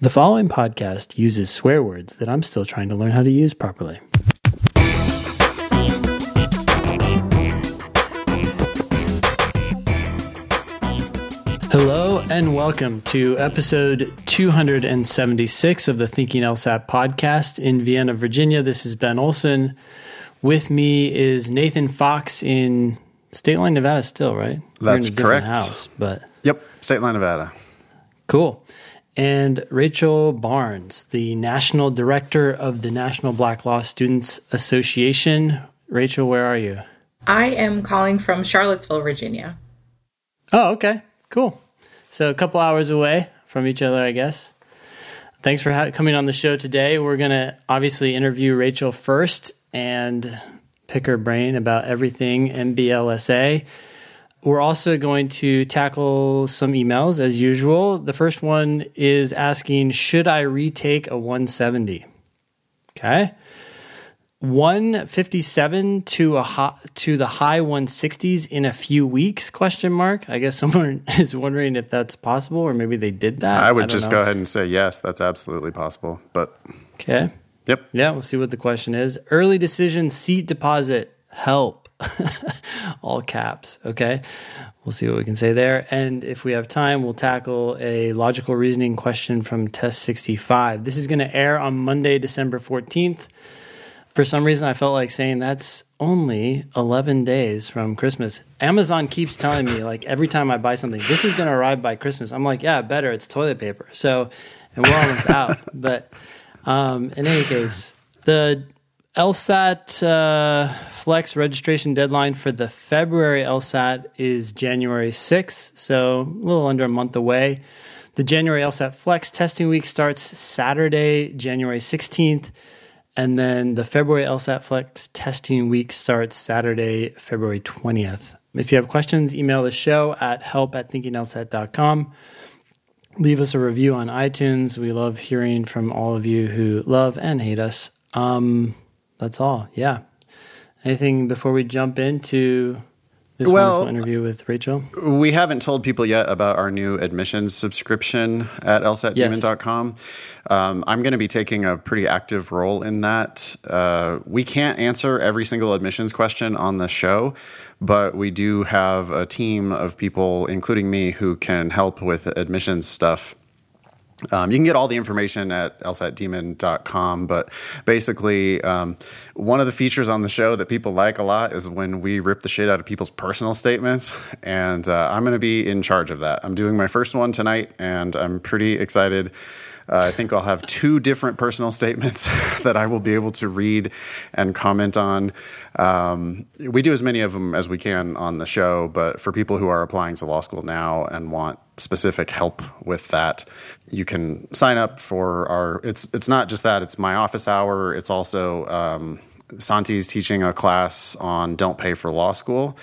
The following podcast uses swear words that I'm still trying to learn how to use properly. Hello and welcome to episode 276 of the Thinking LSAT podcast in Vienna, Virginia. This is Ben Olson. With me is Nathan Fox in Stateline, Nevada, still, right? That's in a correct. House, but Yep, Stateline, Nevada. Cool. And Rachel Barnes, the National Director of the National Black Law Students Association. Rachel, where are you? I am calling from Charlottesville, Virginia. Oh, okay. Cool. So a couple hours away from each other, I guess. Thanks for ha- coming on the show today. We're going to obviously interview Rachel first and pick her brain about everything NBLSA. We're also going to tackle some emails as usual. The first one is asking Should I retake a 170? Okay. 157 to a hot, to the high 160s in a few weeks question mark i guess someone is wondering if that's possible or maybe they did that I would don't just know. go ahead and say yes, that's absolutely possible. But okay yep, yeah we'll see what the question is early decision seat deposit help all caps okay we'll see what we can say there and if we have time we'll tackle a logical reasoning question from test 65 this is going to air on monday december 14th for some reason I felt like saying that's only 11 days from Christmas. Amazon keeps telling me like every time I buy something, this is going to arrive by Christmas. I'm like, yeah, better. It's toilet paper. So, and we're almost out. But um, in any case, the LSAT uh, Flex registration deadline for the February LSAT is January 6th. So a little under a month away. The January LSAT Flex testing week starts Saturday, January 16th. And then the February LSAT Flex testing week starts Saturday, February 20th. If you have questions, email the show at help at thinkinglsat.com. Leave us a review on iTunes. We love hearing from all of you who love and hate us. Um, that's all. Yeah. Anything before we jump into this Well- wonderful interview with Rachel? we haven't told people yet about our new admissions subscription at lsatdemon.com. Um, I'm going to be taking a pretty active role in that. Uh, we can't answer every single admissions question on the show, but we do have a team of people, including me, who can help with admissions stuff. Um, you can get all the information at lsatdemon.com, but basically, um, one of the features on the show that people like a lot is when we rip the shit out of people's personal statements, and uh, I'm going to be in charge of that. I'm doing my first one tonight, and I'm pretty excited. Uh, I think I'll have two different personal statements that I will be able to read and comment on. Um, we do as many of them as we can on the show, but for people who are applying to law school now and want specific help with that, you can sign up for our. It's it's not just that; it's my office hour. It's also um, Santi's teaching a class on don't pay for law school,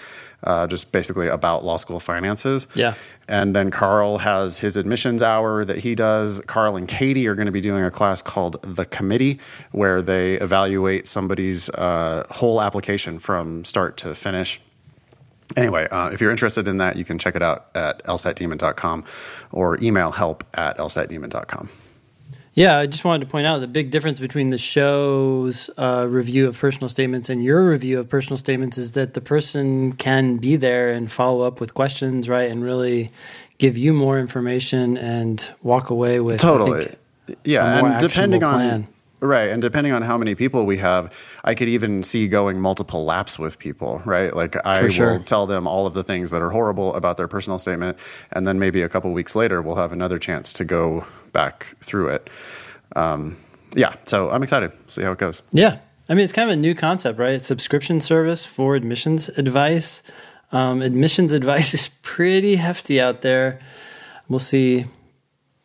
uh, just basically about law school finances. Yeah. And then Carl has his admissions hour that he does. Carl and Katie are going to be doing a class called The Committee, where they evaluate somebody's uh, whole application from start to finish. Anyway, uh, if you're interested in that, you can check it out at lsatdemon.com or email help at lsatdemon.com. Yeah, I just wanted to point out the big difference between the show's uh, review of personal statements and your review of personal statements is that the person can be there and follow up with questions, right, and really give you more information and walk away with I Totally. think, yeah, and depending on plan. right, and depending on how many people we have, I could even see going multiple laps with people, right? Like I sure. will tell them all of the things that are horrible about their personal statement, and then maybe a couple weeks later we'll have another chance to go back through it. Um, yeah, so I'm excited. See how it goes. Yeah. I mean, it's kind of a new concept, right? Subscription service for admissions advice. Um, admissions advice is pretty hefty out there. We'll see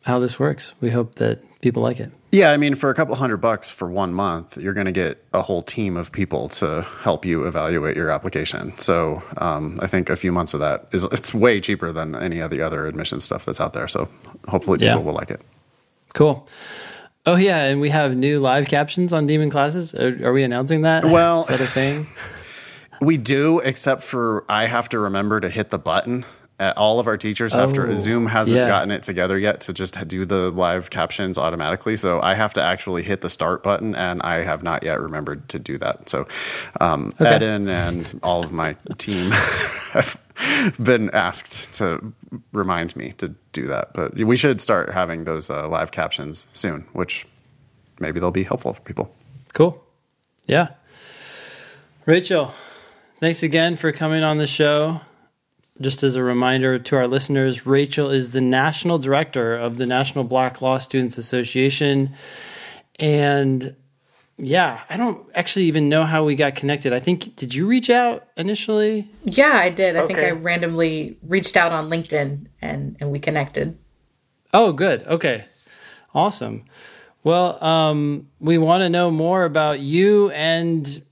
how this works. We hope that people like it. Yeah, I mean, for a couple hundred bucks for one month, you're going to get a whole team of people to help you evaluate your application. So um, I think a few months of that is it's way cheaper than any of the other admission stuff that's out there. So hopefully people Yeah. will like it. Cool. Oh yeah, and we have new live captions on Demon Classes. Are, are we announcing that? Well- is that a thing? We do, except for I have to remember to hit the button. All of our teachers have to. Oh, Zoom hasn't yeah. gotten it together yet to just do the live captions automatically. So I have to actually hit the start button, and I have not yet remembered to do that. So um, okay. Eden and all of my team have been asked to remind me to do that. But we should start having those uh, live captions soon, which maybe they'll be helpful for people. Cool. Yeah. Rachel, thanks again for coming on the show. Just as a reminder to our listeners, Rachel is the national director of the National Black Law Students Association. And yeah, I don't actually even know how we got connected. I think, did you reach out initially? Yeah, I did. I okay. think I randomly reached out on LinkedIn and, and we connected. Oh, good. Okay. Awesome. Well, um, we want to know more about you and,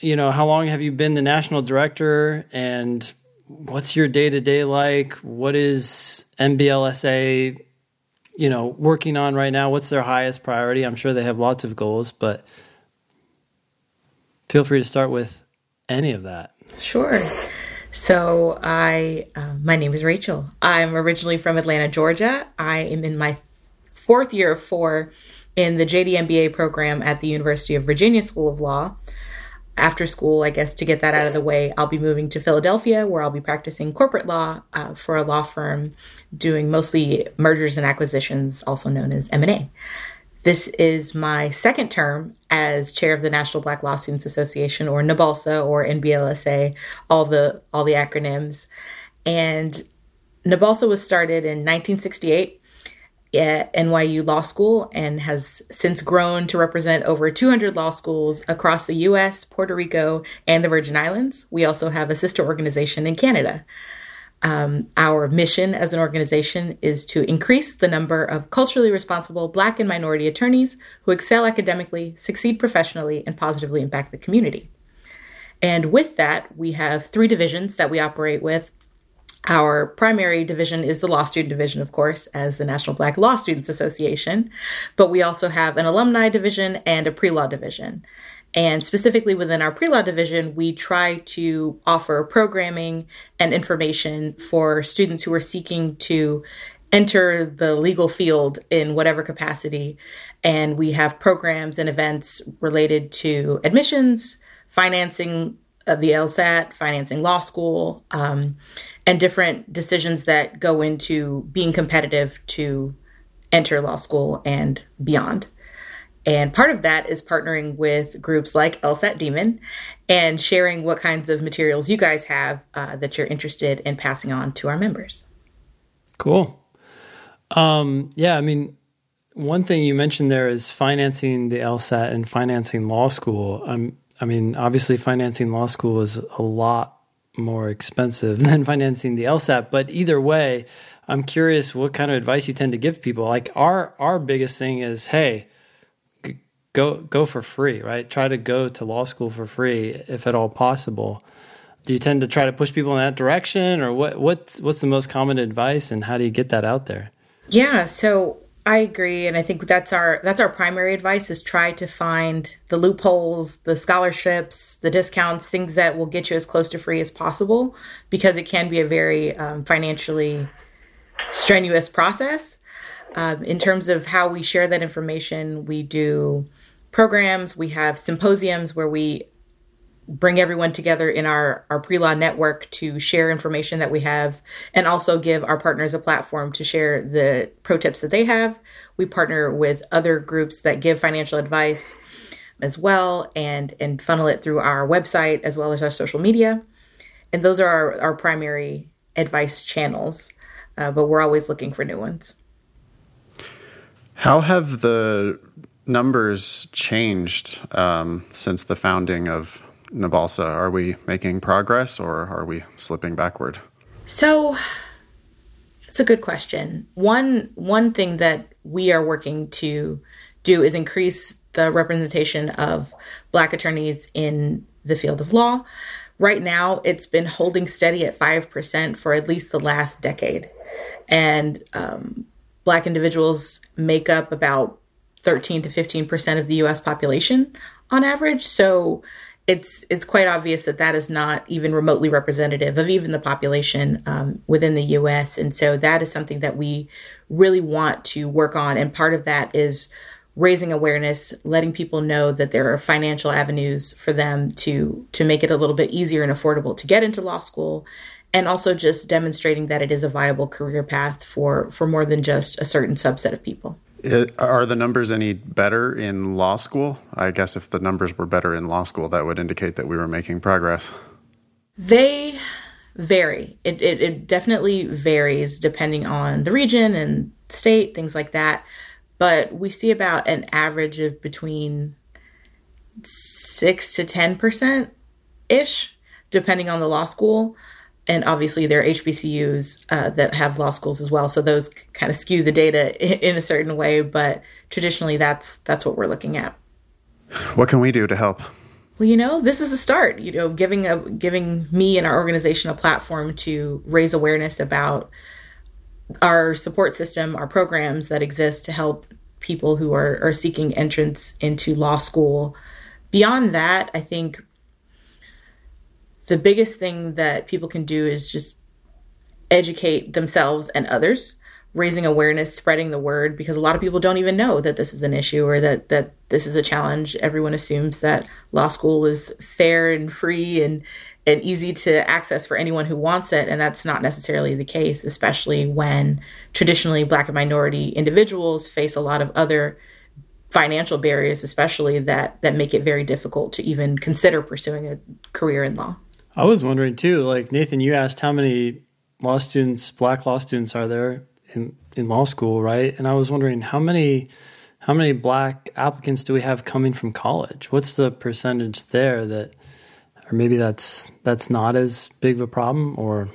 you know, how long have you been the national director and what's your day to day like? What is NBLSA you know working on right now? What's their highest priority? I'm sure they have lots of goals, but feel free to start with any of that. Sure. So I, uh, my name is Rachel. I'm originally from Atlanta, Georgia. I am in my fourth year of four in the JD MBA program at the University of Virginia School of Law after school, I guess to get that out of the way, I'll be moving to Philadelphia, where I'll be practicing corporate law uh, for a law firm doing mostly mergers and acquisitions, also known as M&A. This is my second term as chair of the National Black Law Students Association, or NBALSA, or NBLSA, all the all the acronyms. And NBALSA was started in 1968 at NYU Law School and has since grown to represent over 200 law schools across the US, Puerto Rico, and the Virgin Islands. We also have a sister organization in Canada. Um, our mission as an organization is to increase the number of culturally responsible Black and minority attorneys who excel academically, succeed professionally, and positively impact the community. And with that, we have three divisions that we operate with our primary division is the Law Student Division, of course, as the National Black Law Students Association, but we also have an Alumni Division and a Pre Law Division. And specifically within our pre law division, we try to offer programming and information for students who are seeking to enter the legal field in whatever capacity. And we have programs and events related to admissions, financing of the LSAT, financing law school, um, and different decisions that go into being competitive to enter law school and beyond. And part of that is partnering with groups like LSAT Demon and sharing what kinds of materials you guys have uh, that you're interested in passing on to our members. Cool. Um, yeah, I mean, one thing you mentioned there is financing the LSAT and financing law school. Um, I mean, obviously, financing law school is a lot more expensive than financing the LSAT. But either way, I'm curious what kind of advice you tend to give people. Like our our biggest thing is, hey, go go for free, right? Try to go to law school for free if at all possible. Do you tend to try to push people in that direction, or what? What's what's the most common advice, and how do you get that out there? Yeah, so I agree, and I think that's our that's our primary advice is try to find the loopholes, the scholarships, the discounts, things that will get you as close to free as possible, because it can be a very um, financially strenuous process. Um, in terms of how we share that information, we do programs, we have symposiums where we bring everyone together in our, our pre-law network to share information that we have and also give our partners a platform to share the pro tips that they have. We partner with other groups that give financial advice as well and and funnel it through our website as well as our social media. And those are our, our primary advice channels, uh, but we're always looking for new ones. How have the numbers changed um, since the founding of NBALSA? Are we making progress or are we slipping backward? So it's a good question. One one thing that we are working to do is increase the representation of black attorneys in the field of law. Right now, it's been holding steady at 5% for at least the last decade. And um, black individuals make up about 13 to 15% of the US population on average. So it's it's quite obvious that that is not even remotely representative of even the population um, within the U.S. And so that is something that we really want to work on. And part of that is raising awareness, letting people know that there are financial avenues for them to to make it a little bit easier and affordable to get into law school, and also just demonstrating that it is a viable career path for for more than just a certain subset of people. It, are the numbers any better in law school? I guess if the numbers were better in law school, that would indicate that we were making progress. They vary. It, it, it definitely varies depending on the region and state, things like that. But we see about an average of between six to 10% ish, depending on the law school and obviously there are HBCUs uh, that have law schools as well, so those kind of skew the data in, a certain way. But traditionally, that's that's what we're looking at. What can we do to help? Well, you know, this is a start. You know, giving a giving me and our organization a platform to raise awareness about our support system, our programs that exist to help people who are, are seeking entrance into law school. Beyond that, I think the biggest thing that people can do is just educate themselves and others raising awareness spreading the word because a lot of people don't even know that this is an issue or that that this is a challenge. Everyone assumes that law school is fair and free and and easy to access for anyone who wants it and that's not necessarily the case especially when traditionally black and minority individuals face a lot of other financial barriers especially that that make it very difficult to even consider pursuing a career in law I was wondering too, like Nathan, you asked how many law students, black law students are there in, in law school, right? And I was wondering how many how many black applicants do we have coming from college? What's the percentage there that or maybe that's that's not as big of a problem or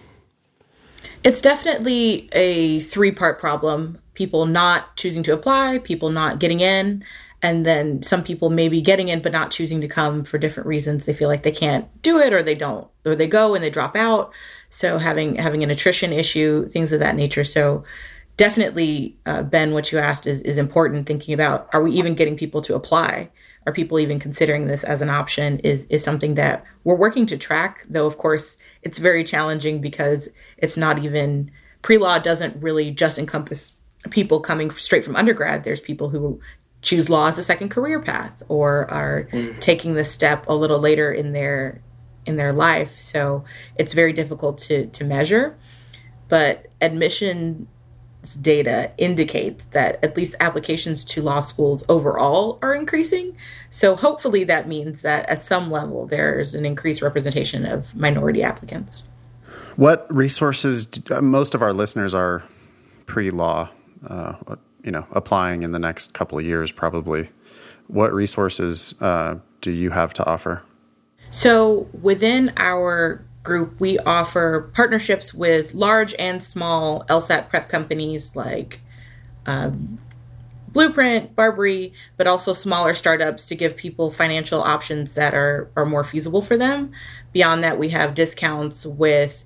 it's definitely a three part problem people not choosing to apply people not getting in and then some people maybe getting in but not choosing to come for different reasons. They feel like they can't do it or they don't or they go and they drop out. So having having an attrition issue things of that nature. So definitely uh, ben what you asked is, is important thinking about are we even getting people to apply? Are people even considering this as an option? Is is something that we're working to track though of course it's very challenging because it's not even pre-law doesn't really just encompass people coming straight from undergrad. There's people who choose law as a second career path or are mm. taking this step a little later in their in their life. So it's very difficult to to measure but admissions data indicates that at least applications to law schools overall are increasing. So hopefully that means that at some level there's an increased representation of minority applicants. What resources do, most of our listeners are pre-law uh, you know applying in the next couple of years probably. What resources uh, do you have to offer? So within our group we offer partnerships with large and small lsat prep companies like um, blueprint Barbri but also smaller startups to give people financial options that are, are more feasible for them. Beyond that we have discounts with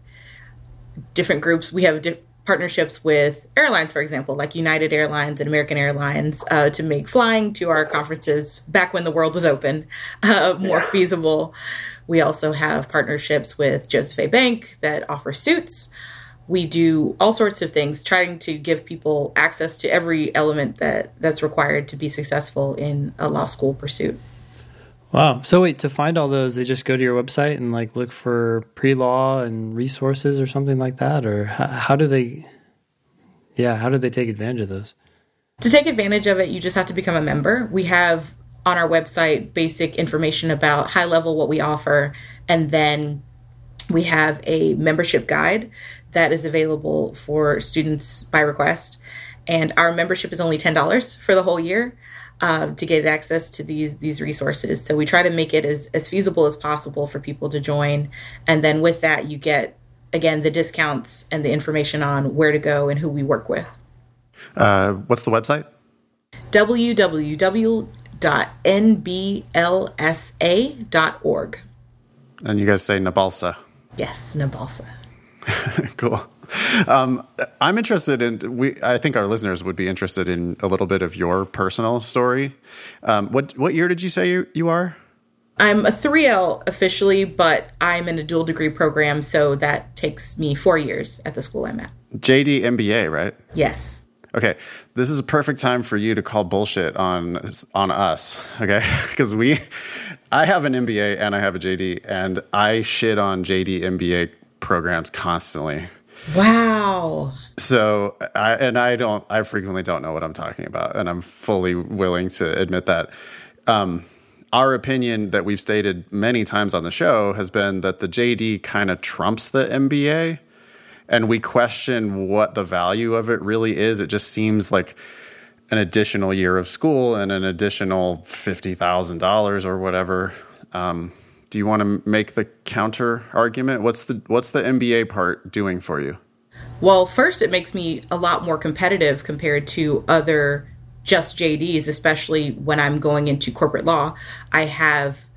different groups. We have di- partnerships with airlines, for example, like United Airlines and American Airlines, uh, to make flying to our conferences back when the world was open uh, more feasible. We also have partnerships with Joseph A. Bank that offer suits. We do all sorts of things, trying to give people access to every element that that's required to be successful in a law school pursuit. Wow. So wait, to find all those, they just go to your website and like look for pre-law and resources or something like that, or how, how do they? Yeah, how do they take advantage of those? To take advantage of it, you just have to become a member. We have on our website basic information about high level what we offer, and then we have a membership guide that is available for students by request. And our membership is only $10 for the whole year uh, to get access to these these resources. So we try to make it as, as feasible as possible for people to join. And then with that, you get again the discounts and the information on where to go and who we work with. Uh, what's the website? www.nblsa.org. And you guys say NABALSA. Yes, NABALSA. cool. Um, I'm interested in. We, I think our listeners would be interested in a little bit of your personal story. Um, what what year did you say you, you are? I'm a 3L officially, but I'm in a dual degree program, so that takes me four years at the school I'm at. JD MBA, right? Yes. Okay, this is a perfect time for you to call bullshit on on us, okay? Because we, I have an MBA and I have a JD, and I shit on JD MBA programs constantly. Wow. So, I, and I don't, I frequently don't know what I'm talking about, and I'm fully willing to admit that. Um, our opinion that we've stated many times on the show has been that the JD kind of trumps the MBA, and we question what the value of it really is. It just seems like an additional year of school and an additional fifty thousand dollars or whatever. Um, do you want to make the counter argument? What's the what's the MBA part doing for you? Well, first, it makes me a lot more competitive compared to other just JDs, especially when I'm going into corporate law. I have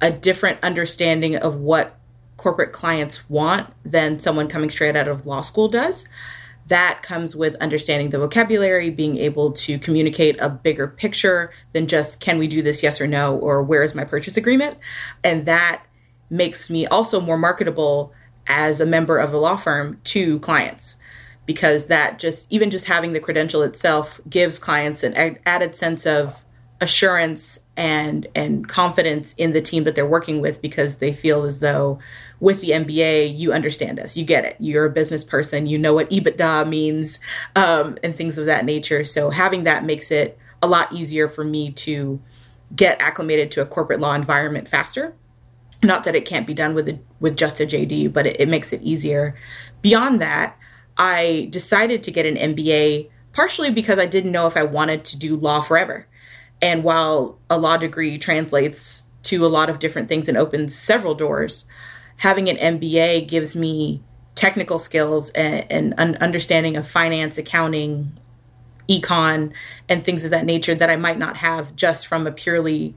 a different understanding of what corporate clients want than someone coming straight out of law school does. That comes with understanding the vocabulary, being able to communicate a bigger picture than just can we do this, yes or no, or where is my purchase agreement? And that makes me also more marketable as a member of a law firm to clients. Because that just even just having the credential itself gives clients an added sense of assurance and and confidence in the team that they're working with because they feel as though with the MBA you understand us, you get it, you're a business person, you know what EBITDA means, um, and things of that nature. So having that makes it a lot easier for me to get acclimated to a corporate law environment faster. Not that it can't be done with a, with just a JD, but it, it makes it easier. Beyond that, I decided to get an MBA partially because I didn't know if I wanted to do law forever. And while a law degree translates to a lot of different things and opens several doors, having an MBA gives me technical skills and, and an understanding of finance, accounting, econ, and things of that nature that I might not have just from a purely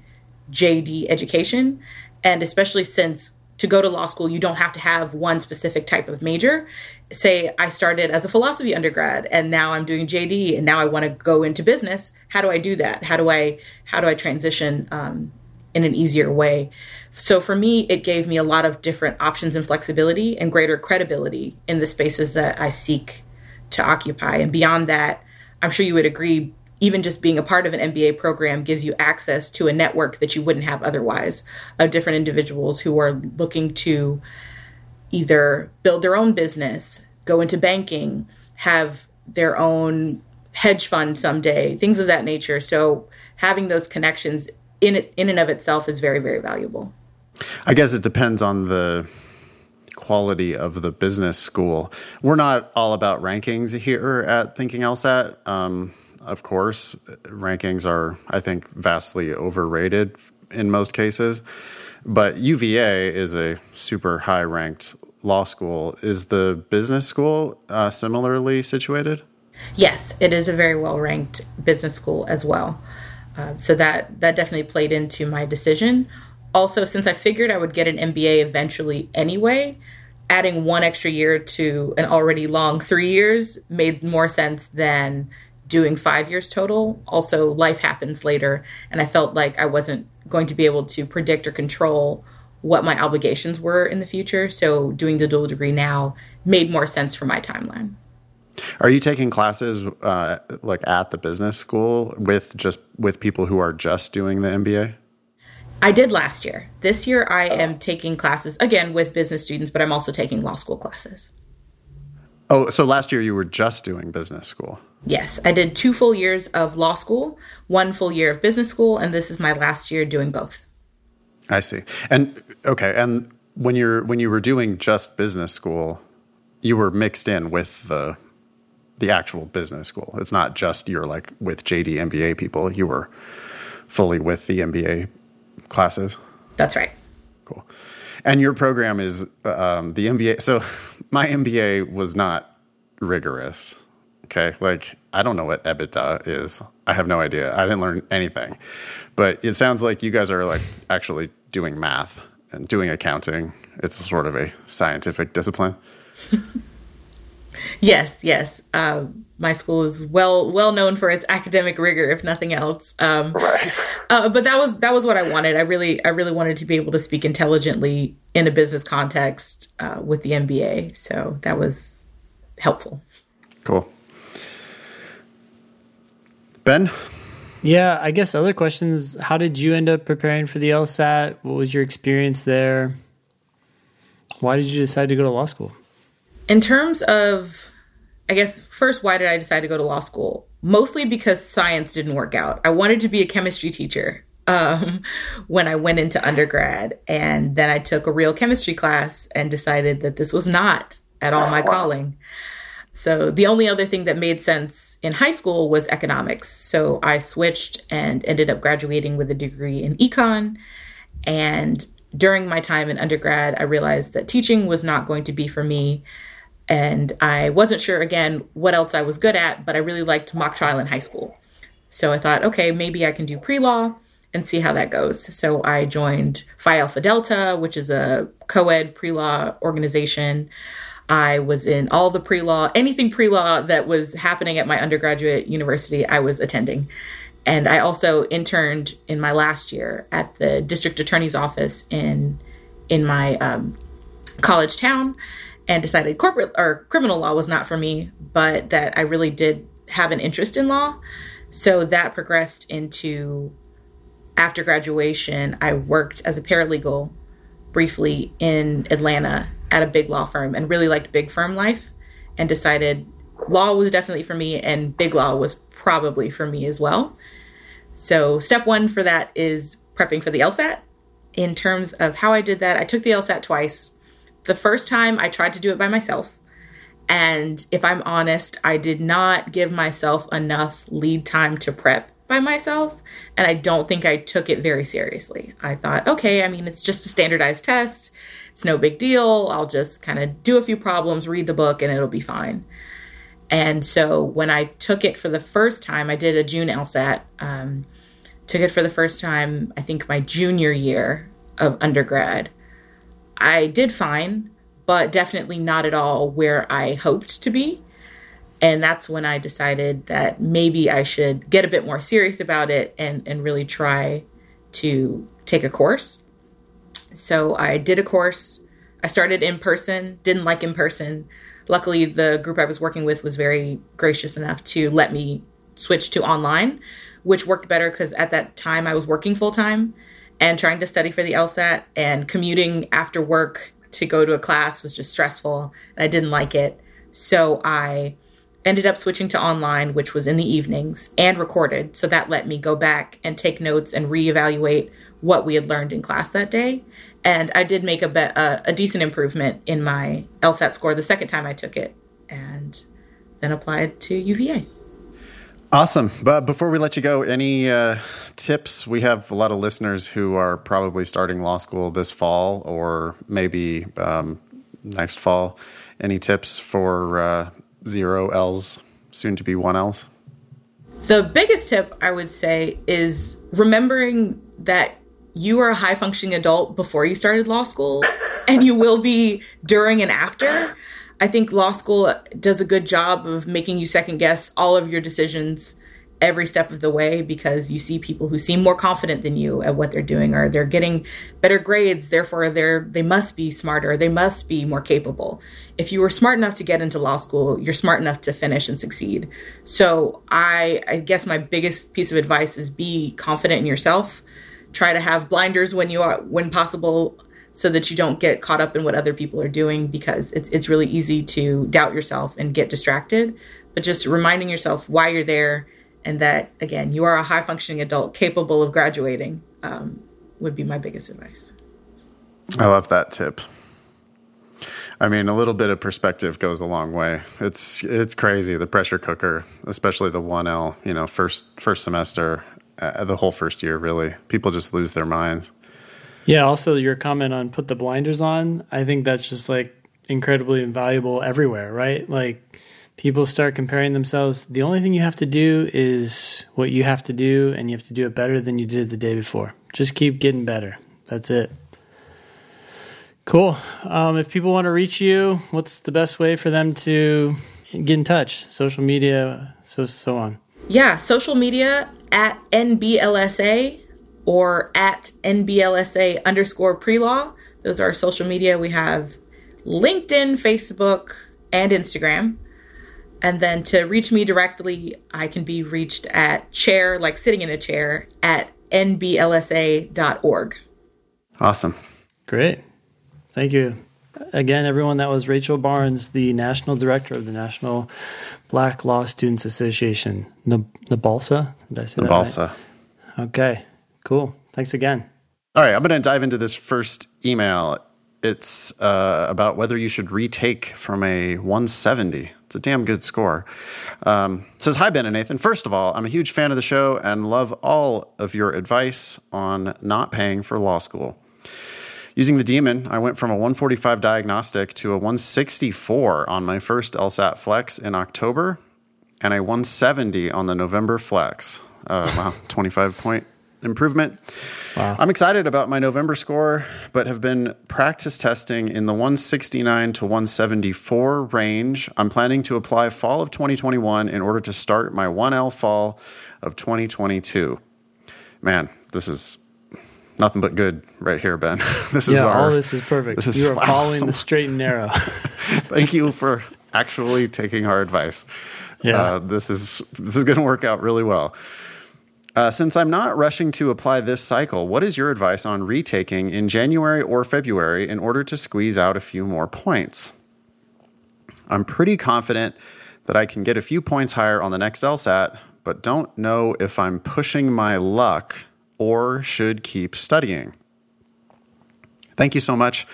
JD education. And especially since to go to law school, you don't have to have one specific type of major. Say I started as a philosophy undergrad and now I'm doing JD and now I want to go into business. How do I do that? How do I how do I transition um, in an easier way? So for me, it gave me a lot of different options and flexibility and greater credibility in the spaces that I seek to occupy. And beyond that, I'm sure you would agree even just being a part of an MBA program gives you access to a network that you wouldn't have otherwise of different individuals who are looking to either build their own business, go into banking, have their own hedge fund someday, things of that nature. So having those connections in in and of itself is very very valuable. I guess it depends on the quality of the business school. We're not all about rankings here at Thinking LSAT. Um, of course. Rankings are, I think, vastly overrated in most cases. But UVA is a super high ranked law school. Is the business school uh, similarly situated? Yes, it is a very well ranked business school as well. Uh, so that that definitely played into my decision. Also, since I figured I would get an MBA eventually anyway, adding one extra year to an already long three years made more sense than doing five years total. Also, life happens later, and I felt like I wasn't going to be able to predict or control what my obligations were in the future. So, doing the dual degree now made more sense for my timeline. Are you taking classes uh, like at the business school with just with people who are just doing the MBA? I did last year. This year, I oh. am taking classes again with business students, but I'm also taking law school classes. Oh, so last year you were just doing business school? Yes, I did two full years of law school, one full year of business school, and this is my last year doing both. I see. And okay, and when you're when you were doing just business school, you were mixed in with the the actual business school. It's not just you're like with JD MBA people. You were fully with the MBA classes. That's right. Cool. And your program is um, the MBA. So my MBA was not rigorous. Okay. Like, I don't know what EBITDA is. I have no idea. I didn't learn anything. But it sounds like you guys are like actually doing math and doing accounting. It's sort of a scientific discipline. Yes, yes. Uh, my school is well well known for its academic rigor, if nothing else. Um, right. Uh, but that was that was what I wanted. I really I really wanted to be able to speak intelligently in a business context uh, with the MBA. So that was helpful. Cool. Ben. Yeah, I guess other questions. How did you end up preparing for the LSAT? What was your experience there? Why did you decide to go to law school? In terms of, I guess, first, why did I decide to go to law school? Mostly because science didn't work out. I wanted to be a chemistry teacher um, when I went into undergrad. And then I took a real chemistry class and decided that this was not at all my calling. So the only other thing that made sense in high school was economics. So I switched and ended up graduating with a degree in econ. And during my time in undergrad, I realized that teaching was not going to be for me. And I wasn't sure, again, what else I was good at, but I really liked mock trial in high school. So I thought, okay, maybe I can do pre law and see how that goes. So I joined Phi Alpha Delta, which is a co ed pre law organization. I was in all the pre law, anything pre law that was happening at my undergraduate university, I was attending. And I also interned in my last year at the district attorney's office in in my um, college town and decided corporate or criminal law was not for me, but that I really did have an interest in law. So that progressed into after graduation, I worked as a paralegal briefly in Atlanta at a big law firm and really liked big firm life and decided law was definitely for me and big law was probably for me as well. So, step one for that is prepping for the LSAT. In terms of how I did that, I took the LSAT twice. The first time I tried to do it by myself. And if I'm honest, I did not give myself enough lead time to prep by myself. And I don't think I took it very seriously. I thought, okay, I mean, it's just a standardized test. It's no big deal. I'll just kind of do a few problems, read the book, and it'll be fine. And so when I took it for the first time, I did a June LSAT. Um, took it for the first time, I think my junior year of undergrad. I did fine, but definitely not at all where I hoped to be. And that's when I decided that maybe I should get a bit more serious about it and, and really try to take a course. So I did a course. I started in person, didn't like in person. Luckily, the group I was working with was very gracious enough to let me switch to online, which worked better because at that time I was working full time and trying to study for the LSAT and commuting after work to go to a class was just stressful and I didn't like it. So I ended up switching to online, which was in the evenings and recorded. So that let me go back and take notes and reevaluate what we had learned in class that day. And I did make a, be- a, a decent improvement in my LSAT score the second time I took it and then applied to UVA. Awesome. But before we let you go, any uh, tips? We have a lot of listeners who are probably starting law school this fall or maybe um, next fall. Any tips for uh, zero L's, soon to be one L's? The biggest tip I would say is remembering that you are a high functioning adult before you started law school and you will be during and after. I think law school does a good job of making you second guess all of your decisions every step of the way because you see people who seem more confident than you at what they're doing or they're getting better grades therefore they're they must be smarter they must be more capable. If you were smart enough to get into law school you're smart enough to finish and succeed. So i i guess my biggest piece of advice is be confident in yourself. Try to have blinders when you are when possible so that you don't get caught up in what other people are doing because it's it's really easy to doubt yourself and get distracted but just reminding yourself why you're there and that again you are a high functioning adult capable of graduating um, would be my biggest advice i love that tip I mean, a little bit of perspective goes a long way. It's it's crazy the pressure cooker, especially the one L. You know, first first semester uh, the whole first year, really. People just lose their minds. Yeah. Also, your comment on put the blinders on, I think that's just like incredibly invaluable everywhere, right? Like people start comparing themselves. The only thing you have to do is what you have to do, and you have to do it better than you did the day before. Just keep getting better. That's it. Cool. Um, if people want to reach you, what's the best way for them to get in touch? Social media, so so on. Yeah, social media at NBLSA or at NBLSA underscore pre-law. Those are our social media. We have LinkedIn, Facebook, and Instagram. And then to reach me directly, I can be reached at chair, like sitting in a chair, at nblsa.org. Awesome. Great. Thank you. Again, everyone, that was Rachel Barnes, the National Director of the National Black Law Students Association. NBALSA? Did I say NBALSA. that right? Okay, cool. Thanks again. All right, I'm going to dive into this first email. It's uh, about whether you should retake from a 170. It's a damn good score. Um, says, Hi, Ben and Nathan. First of all, I'm a huge fan of the show and love all of your advice on not paying for law school. Using the Demon, I went from a 145 diagnostic to a 164 on my first LSAT Flex in October and a 170 on the November Flex. Uh, wow, 25 point improvement. Wow. I'm excited about my November score, but have been practice testing in the 169 to 174 range. I'm planning to apply fall of 2021 in order to start my 1L fall of 2022. Man, this is nothing but good right here, Ben. this is yeah, our, all this is perfect. This is, you are wow, following the straight and narrow. Thank you for actually taking our advice. Yeah, uh, this is this is going to work out really well. Uh, since I'm not rushing to apply this cycle, what is your advice on retaking in January or February in order to squeeze out a few more points? I'm pretty confident that I can get a few points higher on the next LSAT, but don't know if I'm pushing my luck or should keep studying. Thank you so much,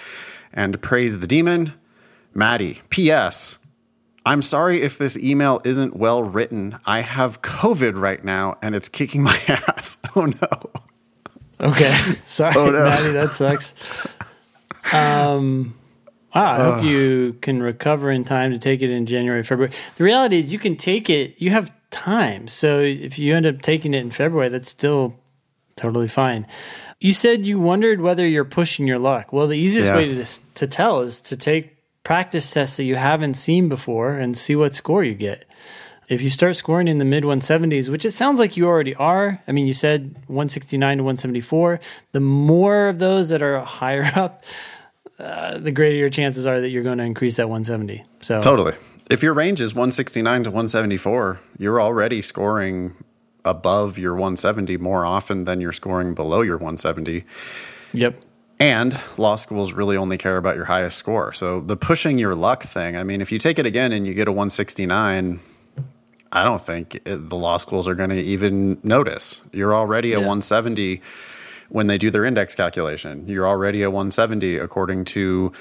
and praise the demon. Maddie, P.S. I'm sorry if this email isn't well written. I have COVID right now and it's kicking my ass. Oh no. Okay. Sorry, oh, no. Maddie, that sucks. Um, wow, I uh, hope you can recover in time to take it in January, February. The reality is, you can take it, you have time. So if you end up taking it in February, that's still totally fine. You said you wondered whether you're pushing your luck. Well, the easiest yeah. way to, to tell is to take practice tests that you haven't seen before and see what score you get. If you start scoring in the mid 170s, which it sounds like you already are, I mean, you said 169 to 174, the more of those that are higher up, uh, the greater your chances are that you're going to increase that 170. So totally. If your range is 169 to 174, you're already scoring above your 170 more often than you're scoring below your 170. Yep. And law schools really only care about your highest score. So the pushing your luck thing, I mean, if you take it again and you get a 169, I don't think the law schools are going to even notice. You're already a 170 when they do their index calculation. You're already a 170 according to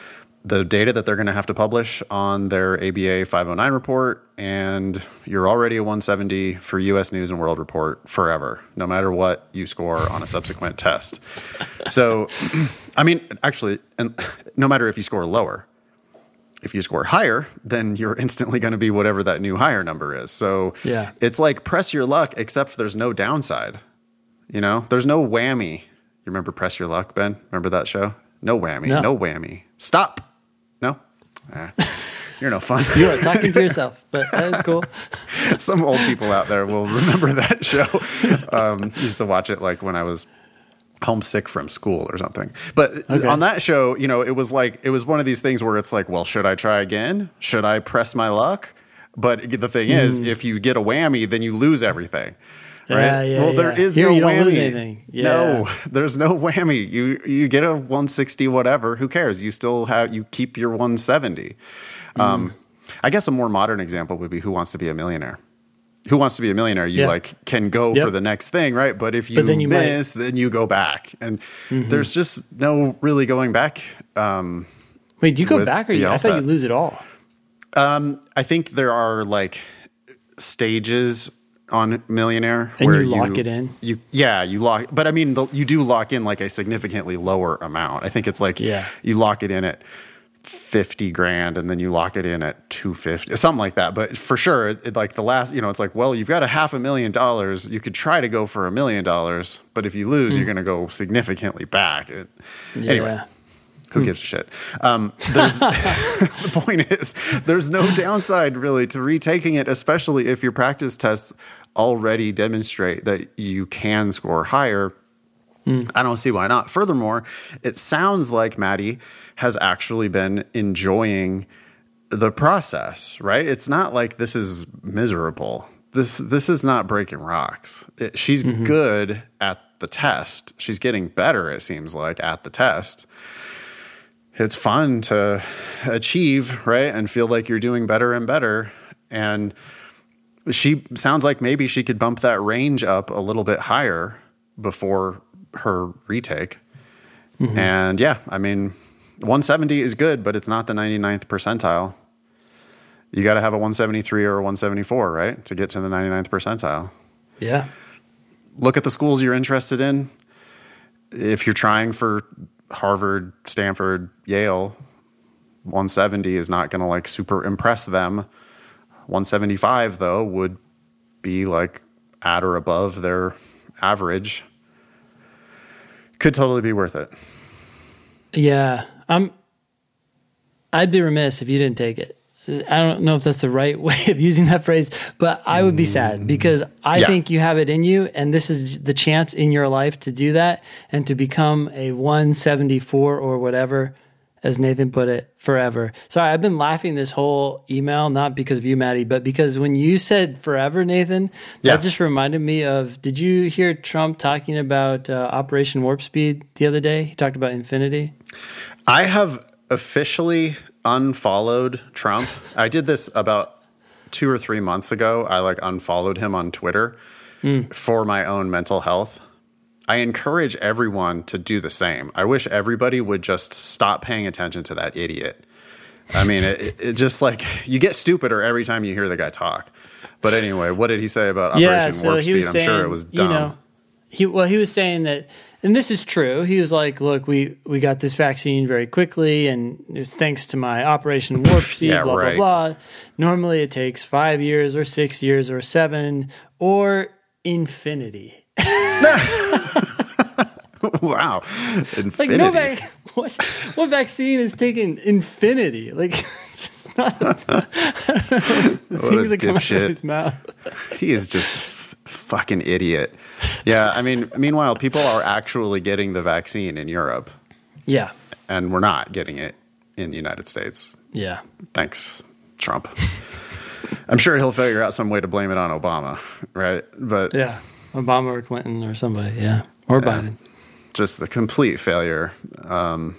the data that they're going to have to publish on their ABA 509 report, and you're already a 170 for US News and World Report forever, no matter what you score on a subsequent test. So, I mean, actually, and no matter if you score lower, if you score higher, then you're instantly going to be whatever that new higher number is. So, yeah, it's like press your luck, except there's no downside. You know, there's no whammy. You remember Press Your Luck, Ben? Remember that show? No whammy, no, no whammy. Stop no? Ah, you're no fun. you are talking to yourself, but that is cool. Some old people out there will remember that show. Um, used to watch it like when I was homesick from school or something. But okay. on that show, you know, it was like it was one of these things where it's like, well, should I try again? Should I press my luck? But the thing mm. is, if you get a whammy, then you lose everything right? Yeah, yeah, well, there is Here, no you whammy. No, there's no whammy. You you get a 160 whatever. Who cares? You still have you keep your 170. Mm. Um, I guess a more modern example would be Who Wants to Be a Millionaire. Who Wants to Be a Millionaire? You yeah. like can go yep. for the next thing, right? But if you, but then you miss, might. then you go back, and mm-hmm. there's just no really going back. Um, Wait, do you go back or you? I thought you lose it all. Um, I think there are like stages on Millionaire. And where you lock you, it in. You yeah, you lock. But I mean, the, you do lock in like a significantly lower amount. I think it's like yeah. you lock it in at fifty grand, and then you lock it in at two fifty, something like that. But for sure, it, like the last, you know, it's like, well, you've got a half a million dollars. You could try to go for a million dollars, but if you lose, mm. you're going to go significantly back. It, yeah. Anyway, Who gives a shit? Um, the point is, there's no downside really to retaking it, especially if your practice tests already demonstrate that you can score higher. Mm. I don't see why not. Furthermore, it sounds like Maddie has actually been enjoying the process, right? It's not like this is miserable. This this is not breaking rocks. It, she's mm-hmm. good at the test. She's getting better it seems like at the test. It's fun to achieve, right? And feel like you're doing better and better and she sounds like maybe she could bump that range up a little bit higher before her retake. Mm-hmm. And yeah, I mean, 170 is good, but it's not the 99th percentile. You got to have a 173 or a 174, right, to get to the 99th percentile. Yeah. Look at the schools you're interested in. If you're trying for Harvard, Stanford, Yale, 170 is not going to like super impress them 175 though would be like at or above their average. Could totally be worth it. Yeah, I'm. I'd be remiss if you didn't take it. I don't know if that's the right way of using that phrase, but I would be sad because I yeah. think you have it in you, and this is the chance in your life to do that and to become a 174 or whatever as Nathan put it, forever. Sorry, I've been laughing this whole email, not because of you, Maddie, but because when you said forever, Nathan, that yeah. just reminded me of did you hear Trump talking about uh, Operation Warp Speed the other day? He talked about infinity. I have officially unfollowed Trump. I did this about two or three months ago. I like unfollowed him on Twitter mm. for my own mental health. I encourage everyone to do the same. I wish everybody would just stop paying attention to that idiot. I mean, it, it just like you get stupider every time you hear the guy talk. But anyway, what did he say about Operation yeah, so Warp Speed? I'm saying, sure it was dumb. You know, he well, he was saying that, and this is true. He was like, "Look, we we got this vaccine very quickly, and it's thanks to my Operation Warp Speed." yeah, blah right. blah blah. Normally, it takes five years, or six years, or seven, or infinity. wow. Infinity. Like no vac- what, what vaccine is taking infinity? Like just not things that come out of his mouth. he is just f- fucking idiot. Yeah, I mean, meanwhile, people are actually getting the vaccine in Europe. Yeah. And we're not getting it in the United States. Yeah. Thanks, Trump. I'm sure he'll figure out some way to blame it on Obama, right? But yeah, Obama or Clinton or somebody, yeah, or yeah. Biden. Just the complete failure. Um,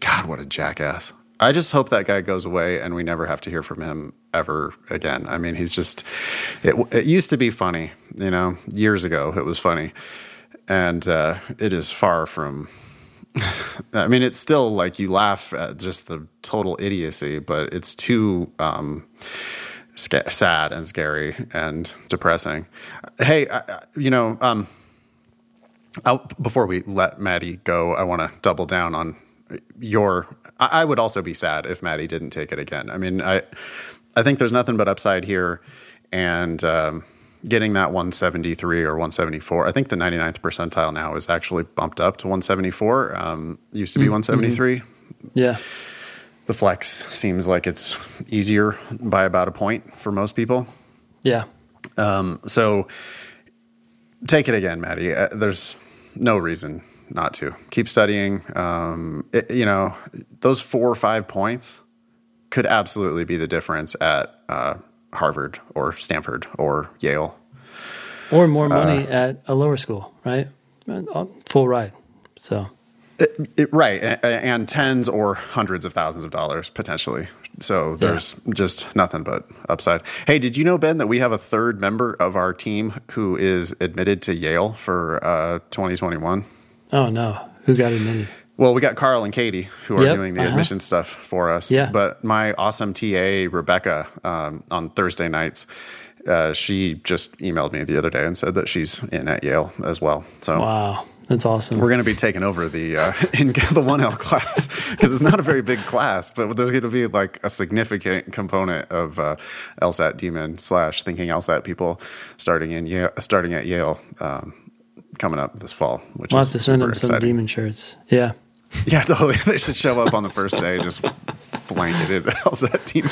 God, what a jackass! I just hope that guy goes away and we never have to hear from him ever again. I mean, he's just. It, it used to be funny, you know, years ago. It was funny, and uh, it is far from. I mean, it's still like you laugh at just the total idiocy, but it's too. Um, sad and scary and depressing. Hey, I, you know, um, I'll, before we let Maddie go, I want to double down on your. I, I would also be sad if Maddie didn't take it again. I mean, I, I think there's nothing but upside here, and um, getting that 173 or 174. I think the 99th percentile now is actually bumped up to 174. Um, used to be mm-hmm. 173. Yeah the flex seems like it's easier by about a point for most people. Yeah. Um, so take it again, Maddie. Uh, there's no reason not to keep studying. Um, it, you know, those four or five points could absolutely be the difference at uh, Harvard or Stanford or Yale, or more money uh, at a lower school, right? Uh, full ride. So it, it, right, and, and, tens or hundreds of thousands of dollars potentially. So there's yeah. just nothing but upside. Hey, did you know Ben that we have a third member of our team who is admitted to Yale for uh, 2021? Oh no, who got admitted? Well, we got Carl and Katie who are yep, doing the uh-huh. admission stuff for us. Yeah. But my awesome TA Rebecca um, on Thursday nights. Uh, she just emailed me the other day and said that she's in at Yale as well. So wow, that's awesome. We're going to be taking over the uh, in the one L class because it's not a very big class, but there's going to be like a significant component of uh, LSAT demon slash thinking LSAT people starting in Yale, starting at Yale um, coming up this fall. Which we'll is have to send them some demon shirts. Yeah. Yeah, totally. They should show up on the first day, just blanketed LSAT team.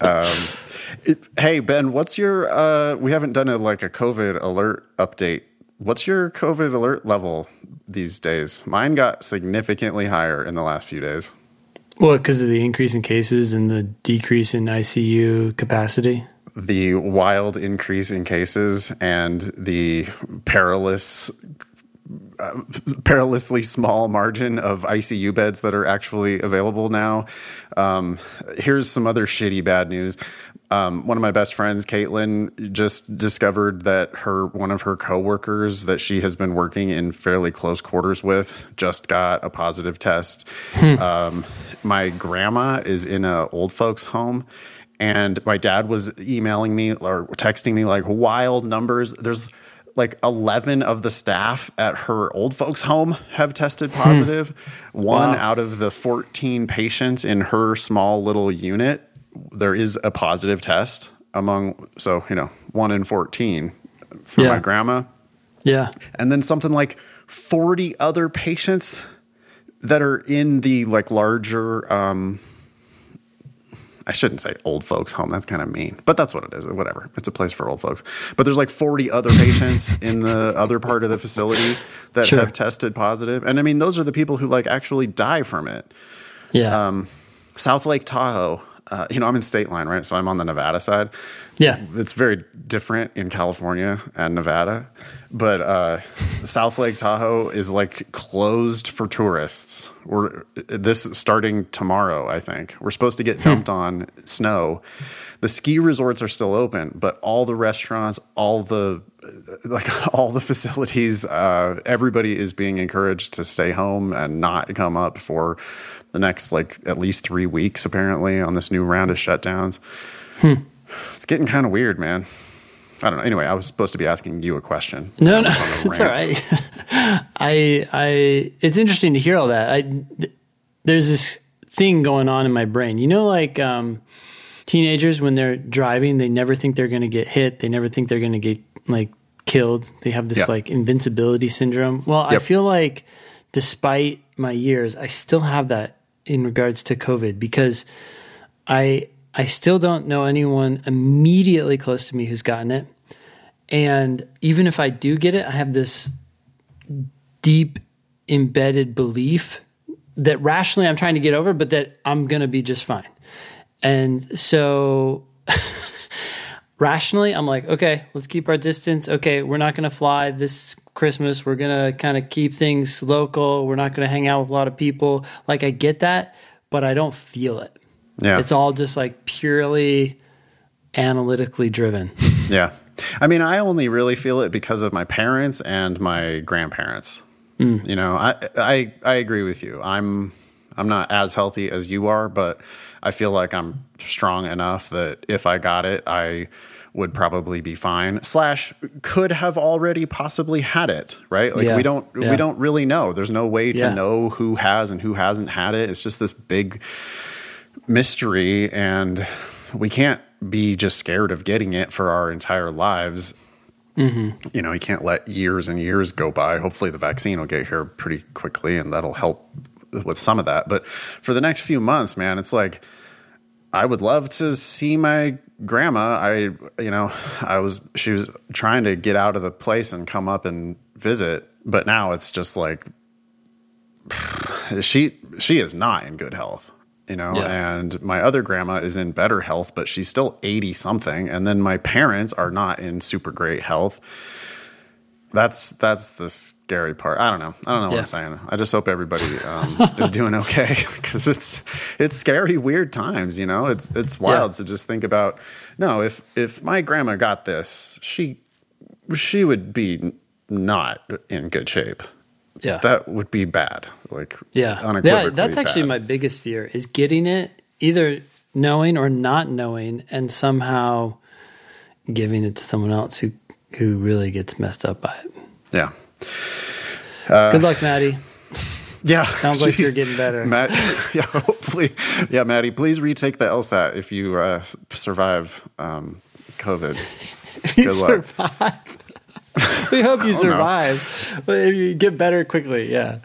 Um, it, hey Ben, what's your? Uh, we haven't done a like a COVID alert update. What's your COVID alert level these days? Mine got significantly higher in the last few days. Well, because of the increase in cases and the decrease in ICU capacity. The wild increase in cases and the perilous uh, perilously small margin of ICU beds that are actually available now. Um, here's some other shitty bad news. Um, one of my best friends, Caitlin, just discovered that her one of her coworkers that she has been working in fairly close quarters with just got a positive test. Hmm. Um, my grandma is in an old folks home and my dad was emailing me or texting me like wild numbers there's like 11 of the staff at her old folks home have tested hmm. positive hmm. one wow. out of the 14 patients in her small little unit there is a positive test among so you know 1 in 14 for yeah. my grandma yeah and then something like 40 other patients that are in the like larger um I shouldn't say old folks home. That's kind of mean, but that's what it is. Whatever. It's a place for old folks. But there's like 40 other patients in the other part of the facility that sure. have tested positive. And I mean, those are the people who like actually die from it. Yeah. Um, South Lake Tahoe. Uh, you know, I'm in Stateline, right? So I'm on the Nevada side. Yeah. It's very different in California and Nevada but uh, South Lake Tahoe is like closed for tourists. We're this starting tomorrow, I think. We're supposed to get dumped on snow. The ski resorts are still open, but all the restaurants, all the like all the facilities, uh, everybody is being encouraged to stay home and not come up for the next like at least three weeks. Apparently, on this new round of shutdowns. Hmm. It's getting kind of weird, man. I don't know. Anyway, I was supposed to be asking you a question. No, no, it's all right. I, I, it's interesting to hear all that. I, th- there's this thing going on in my brain. You know, like um, teenagers when they're driving, they never think they're going to get hit. They never think they're going to get like killed. They have this like invincibility syndrome. Well, yep. I feel like despite my years, I still have that in regards to COVID because I I still don't know anyone immediately close to me who's gotten it. And even if I do get it, I have this deep embedded belief that rationally I'm trying to get over, but that I'm going to be just fine. And so rationally, I'm like, okay, let's keep our distance. Okay, we're not going to fly this Christmas. We're going to kind of keep things local. We're not going to hang out with a lot of people. Like, I get that, but I don't feel it. Yeah. It's all just like purely analytically driven. Yeah. I mean, I only really feel it because of my parents and my grandparents. Mm. You know, I, I I agree with you. I'm I'm not as healthy as you are, but I feel like I'm strong enough that if I got it, I would probably be fine. Slash could have already possibly had it, right? Like yeah. we don't yeah. we don't really know. There's no way to yeah. know who has and who hasn't had it. It's just this big mystery and we can't be just scared of getting it for our entire lives. Mm-hmm. You know, you can't let years and years go by. Hopefully, the vaccine will get here pretty quickly and that'll help with some of that. But for the next few months, man, it's like I would love to see my grandma. I, you know, I was, she was trying to get out of the place and come up and visit. But now it's just like, she, she is not in good health you know yeah. and my other grandma is in better health but she's still 80 something and then my parents are not in super great health that's that's the scary part i don't know i don't know yeah. what i'm saying i just hope everybody um, is doing okay because it's it's scary weird times you know it's it's wild yeah. to just think about no if if my grandma got this she she would be not in good shape yeah, that would be bad. Like yeah, yeah. That's actually my biggest fear is getting it either knowing or not knowing, and somehow giving it to someone else who who really gets messed up by it. Yeah. Uh, Good luck, Maddie. Yeah, sounds geez. like you're getting better. Matt, yeah, hopefully, yeah, Maddie, please retake the LSAT if you uh, survive um, COVID. if you Good survive. Luck. we hope you survive. But if you get better quickly, yeah.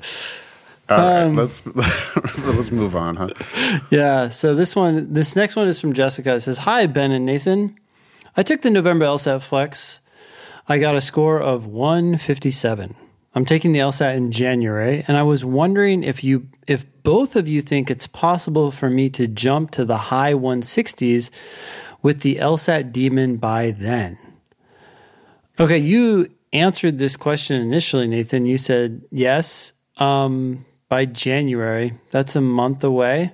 All right, um, let's let's move on, huh? Yeah. So this one, this next one is from Jessica. It says, "Hi Ben and Nathan. I took the November LSAT Flex. I got a score of 157. I'm taking the LSAT in January, and I was wondering if you, if both of you think it's possible for me to jump to the high 160s with the LSAT Demon by then." Okay, you answered this question initially, Nathan. You said yes. Um, by January. That's a month away.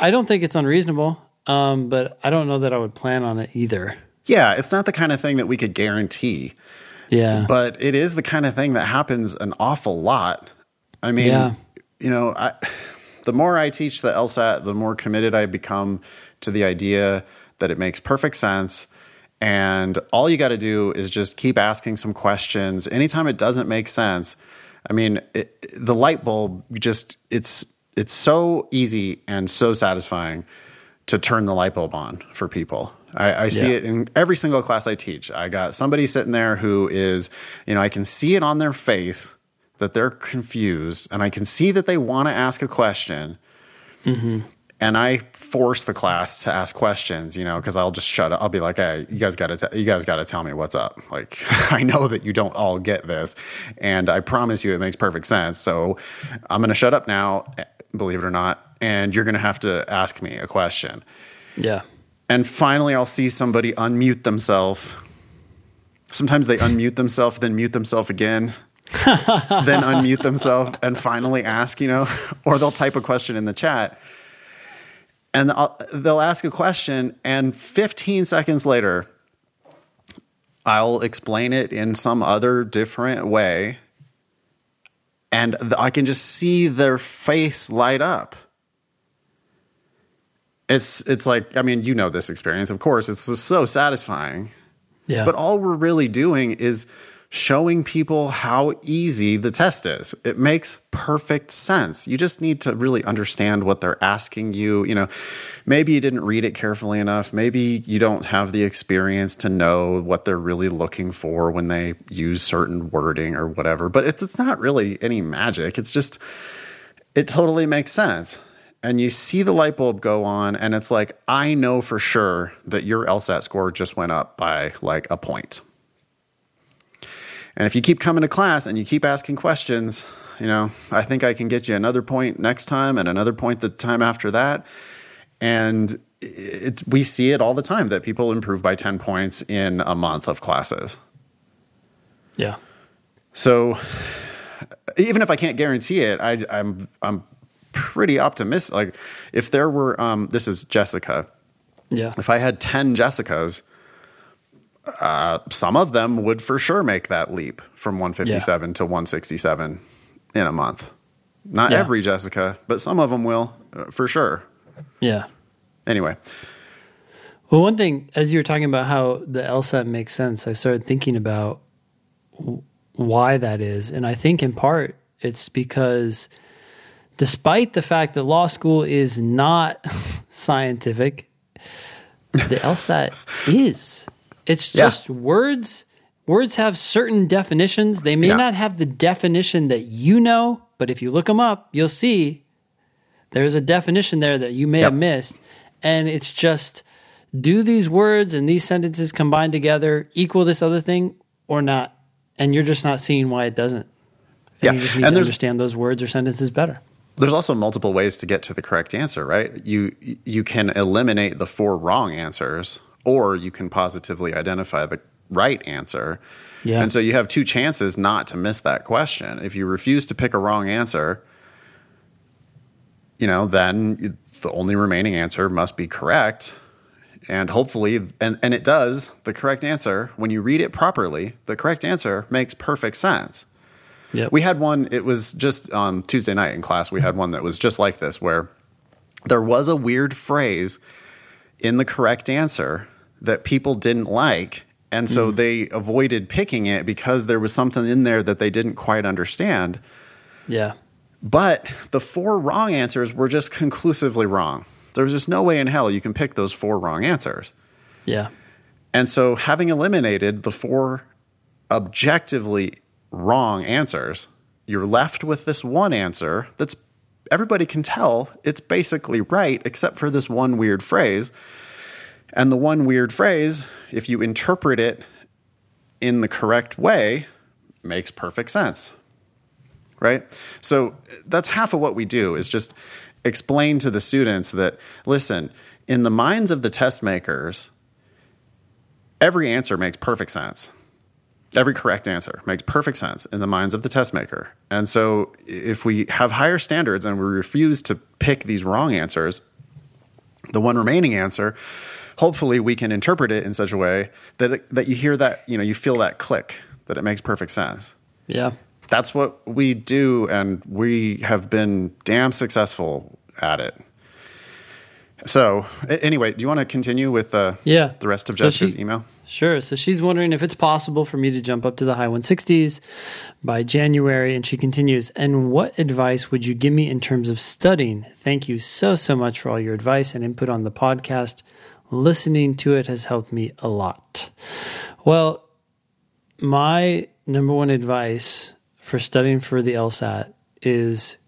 I don't think it's unreasonable, um, but I don't know that I would plan on it either. Yeah, it's not the kind of thing that we could guarantee. Yeah. But it is the kind of thing that happens an awful lot. I mean, yeah. you know, I, the more I teach the LSAT, the more committed I become to the idea that it makes perfect sense. And all you got to do is just keep asking some questions. Anytime it doesn't make sense, I mean, it, the light bulb just it's it's so easy and so satisfying to turn the light bulb on for people. I, I see yeah. it in every single class I teach. I got somebody sitting there who is, you know, I can see it on their face that they're confused, and I can see that they want to ask a question. Mm-hmm and I force the class to ask questions, you know, because I'll just shut up. I'll be like, "Hey, you guys got to, you guys got to tell me what's up." Like, I know that you don't all get this, and I promise you, it makes perfect sense. So, I'm going to shut up now, eh, believe it or not, and you're going to have to ask me a question. Yeah. And finally, I'll see somebody unmute themselves. Sometimes they unmute themselves, then mute themselves again. then unmute themselves and finally ask, you know, or they'll type a question in the chat and they'll ask a question, and 15 seconds later, I'll explain it in some other different way, and I can just see their face light up. It's it's like I mean you know this experience of course it's so satisfying, yeah. But all we're really doing is showing people how easy the test is. It makes perfect sense. You just need to really understand what they're asking you. You know, maybe you didn't read it carefully enough. Maybe you don't have the experience to know what they're really looking for when they use certain wording or whatever. But it's, it's not really any magic. It's just, it totally makes sense. And you see the light bulb go on, and it's like, I know for sure that your LSAT score just went up by like a point and if you keep coming to class and you keep asking questions, you know, I think I can get you another point next time and another point the time after that. And it, we see it all the time that people improve by 10 points in a month of classes. Yeah. So even if I can't guarantee it, I, I'm, I'm pretty optimistic. Like if there were, um, this is Jessica. Yeah. If I had 10 Jessicas, uh, some of them would for sure make that leap from 157 yeah. to 167 in a month. Not yeah. every Jessica, but some of them will uh, for sure. Yeah. Anyway. Well, one thing, as you were talking about how the LSAT makes sense, I started thinking about why that is. And I think in part it's because despite the fact that law school is not scientific, the LSAT is. It's just yeah. words. Words have certain definitions. They may yeah. not have the definition that you know, but if you look them up, you'll see there's a definition there that you may yep. have missed. And it's just do these words and these sentences combined together equal this other thing or not? And you're just not seeing why it doesn't. And yeah. you just need and to understand those words or sentences better. There's also multiple ways to get to the correct answer, right? You you can eliminate the four wrong answers or you can positively identify the right answer. Yeah. And so you have two chances not to miss that question. If you refuse to pick a wrong answer, you know, then the only remaining answer must be correct. And hopefully, and, and it does, the correct answer, when you read it properly, the correct answer makes perfect sense. Yep. We had one, it was just on Tuesday night in class, we had one that was just like this, where there was a weird phrase in the correct answer that people didn't like. And so mm. they avoided picking it because there was something in there that they didn't quite understand. Yeah. But the four wrong answers were just conclusively wrong. There was just no way in hell you can pick those four wrong answers. Yeah. And so having eliminated the four objectively wrong answers, you're left with this one answer that's everybody can tell it's basically right, except for this one weird phrase. And the one weird phrase, if you interpret it in the correct way, makes perfect sense. Right? So that's half of what we do is just explain to the students that listen, in the minds of the test makers, every answer makes perfect sense. Every correct answer makes perfect sense in the minds of the test maker. And so if we have higher standards and we refuse to pick these wrong answers, the one remaining answer, hopefully we can interpret it in such a way that it, that you hear that, you know, you feel that click, that it makes perfect sense. Yeah. That's what we do and we have been damn successful at it. So, anyway, do you want to continue with uh, yeah. the rest of Jessica's so she, email? Sure. So she's wondering if it's possible for me to jump up to the high 160s by January. And she continues, And what advice would you give me in terms of studying? Thank you so, so much for all your advice and input on the podcast. Listening to it has helped me a lot. Well, my number one advice for studying for the LSAT is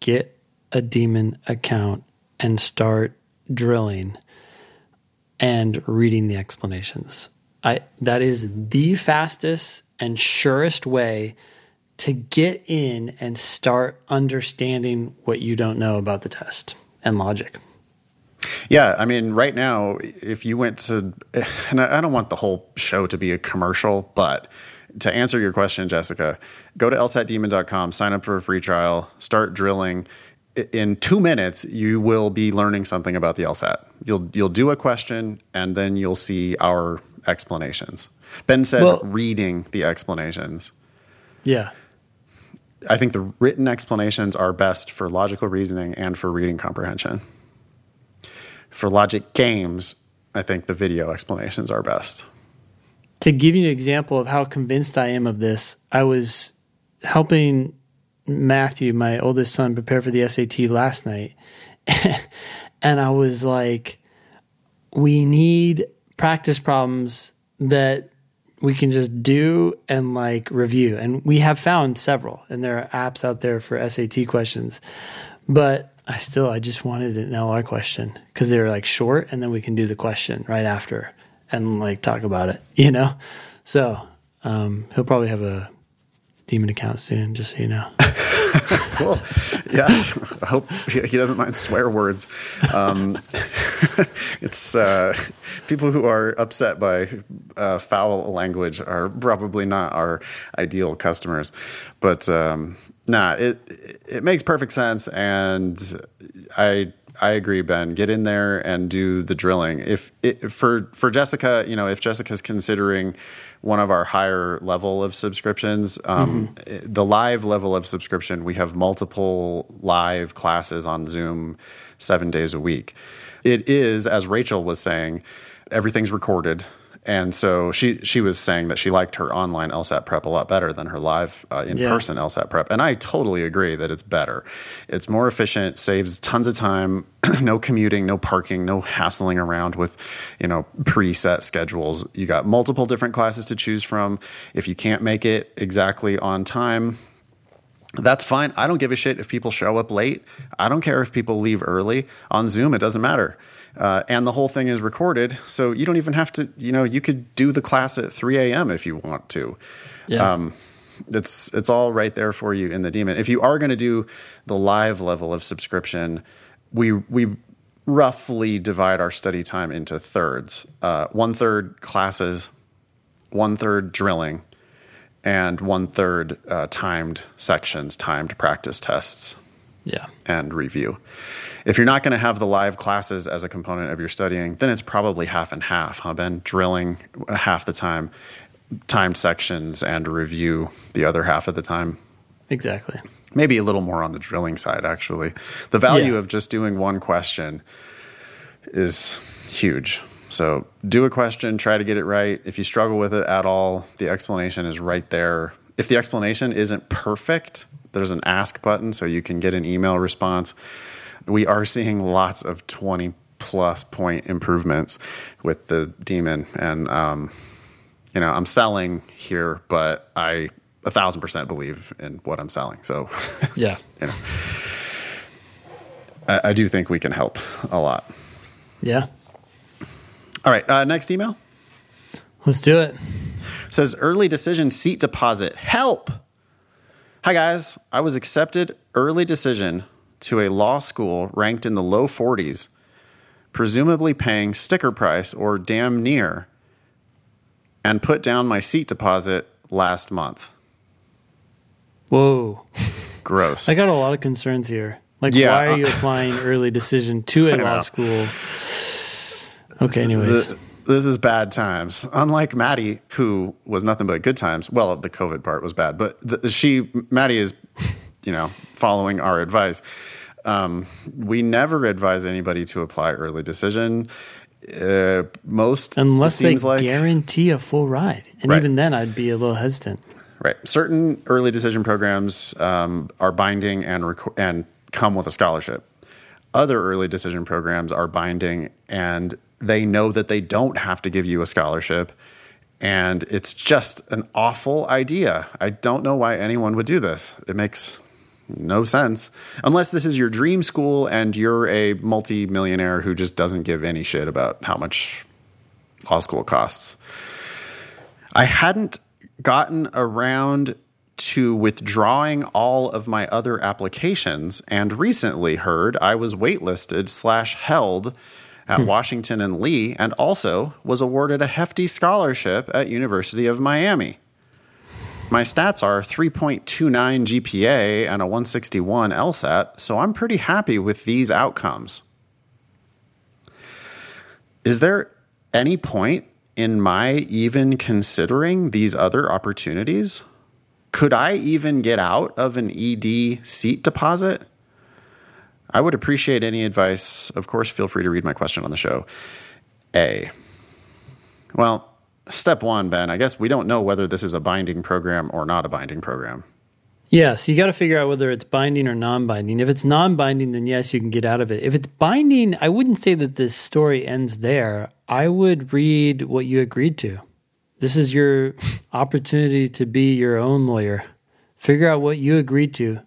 get a demon account and start drilling and reading the explanations. I that is the fastest and surest way to get in and start understanding what you don't know about the test and logic. Yeah, I mean, right now, if you went to, and I don't want the whole show to be a commercial, but to answer your question, Jessica, go to lsatdemon.com, sign up for a free trial, start drilling in two minutes, you will be learning something about the LSAT. You'll you'll do a question, and then you'll see our explanations. Ben said well, reading the explanations. Yeah. I think the written explanations are best for logical reasoning and for reading comprehension. For logic games, I think the video explanations are best. To give you an example of how convinced I am of this, I was helping Matthew, my oldest son, prepare for the SAT last night. and I was like, we need practice problems that we can just do and like review. And we have found several, and there are apps out there for SAT questions. But I still, I just wanted an LR question because they're like short, and then we can do the question right after and like talk about it, you know? So um, he'll probably have a demon account soon, just so you know. cool. Yeah. I hope he doesn't mind swear words. Um, it's uh, people who are upset by uh, foul language are probably not our ideal customers. But um, nah, it it makes perfect sense, and I I agree, Ben. Get in there and do the drilling. If it, for for Jessica, you know, if Jessica's considering one of our higher level of subscriptions. Um, mm-hmm. The live level of subscription, we have multiple live classes on Zoom seven days a week. It is, as Rachel was saying, everything's recorded. And so she she was saying that she liked her online LSAT prep a lot better than her live uh, in person yeah. LSAT prep, and I totally agree that it's better. It's more efficient, saves tons of time, no commuting, no parking, no hassling around with you know preset schedules. You got multiple different classes to choose from. If you can't make it exactly on time, that's fine. I don't give a shit if people show up late. I don't care if people leave early. On Zoom, it doesn't matter. Uh, and the whole thing is recorded, so you don't even have to. You know, you could do the class at 3 a.m. if you want to. Yeah. Um, it's it's all right there for you in the demon. If you are going to do the live level of subscription, we we roughly divide our study time into thirds. Uh, one third classes, one third drilling, and one third uh, timed sections, timed practice tests. Yeah, and review. If you're not going to have the live classes as a component of your studying, then it's probably half and half, huh, Ben? Drilling uh, half the time, timed sections, and review the other half of the time. Exactly. Maybe a little more on the drilling side, actually. The value yeah. of just doing one question is huge. So do a question, try to get it right. If you struggle with it at all, the explanation is right there. If the explanation isn't perfect, there's an ask button so you can get an email response we are seeing lots of 20 plus point improvements with the demon. and um, you know i'm selling here but i a thousand percent believe in what I'm selling. So, yeah, you know, I, I, do think we can help a lot. Yeah. All right. Uh, next email. Let's do it. it. Says early decision seat deposit help. Hi guys, I was accepted early decision to a law school ranked in the low 40s, presumably paying sticker price or damn near, and put down my seat deposit last month. Whoa. Gross. I got a lot of concerns here. Like, yeah, why are you applying early decision to a law school? Okay, anyways. The, this is bad times. Unlike Maddie, who was nothing but good times. Well, the COVID part was bad, but the, she, Maddie is, you know, following our advice. Um, we never advise anybody to apply early decision. Uh, most unless they like, guarantee a full ride, and right. even then, I'd be a little hesitant. Right. Certain early decision programs um, are binding and rec- and come with a scholarship. Other early decision programs are binding and they know that they don't have to give you a scholarship. And it's just an awful idea. I don't know why anyone would do this. It makes no sense. Unless this is your dream school and you're a multi-millionaire who just doesn't give any shit about how much law school costs. I hadn't gotten around to withdrawing all of my other applications and recently heard I was waitlisted slash held at hmm. Washington and Lee and also was awarded a hefty scholarship at University of Miami. My stats are 3.29 GPA and a 161 LSAT, so I'm pretty happy with these outcomes. Is there any point in my even considering these other opportunities? Could I even get out of an ED seat deposit? I would appreciate any advice. Of course, feel free to read my question on the show. A. Well, step one, Ben, I guess we don't know whether this is a binding program or not a binding program. Yeah, so you got to figure out whether it's binding or non binding. If it's non binding, then yes, you can get out of it. If it's binding, I wouldn't say that this story ends there. I would read what you agreed to. This is your opportunity to be your own lawyer. Figure out what you agreed to.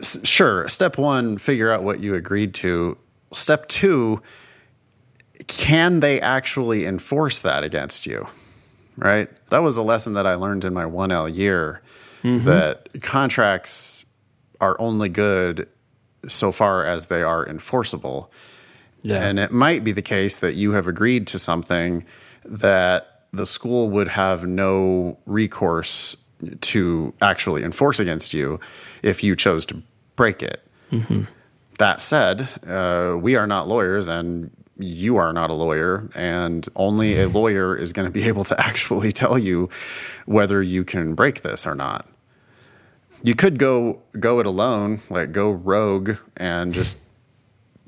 Sure. Step one, figure out what you agreed to. Step two, can they actually enforce that against you? Right? That was a lesson that I learned in my 1L year mm-hmm. that contracts are only good so far as they are enforceable. Yeah. And it might be the case that you have agreed to something that the school would have no recourse to actually enforce against you if you chose to break it. Mm-hmm. That said, uh, we are not lawyers and you are not a lawyer, and only a lawyer is going to be able to actually tell you whether you can break this or not. You could go go it alone, like go rogue and just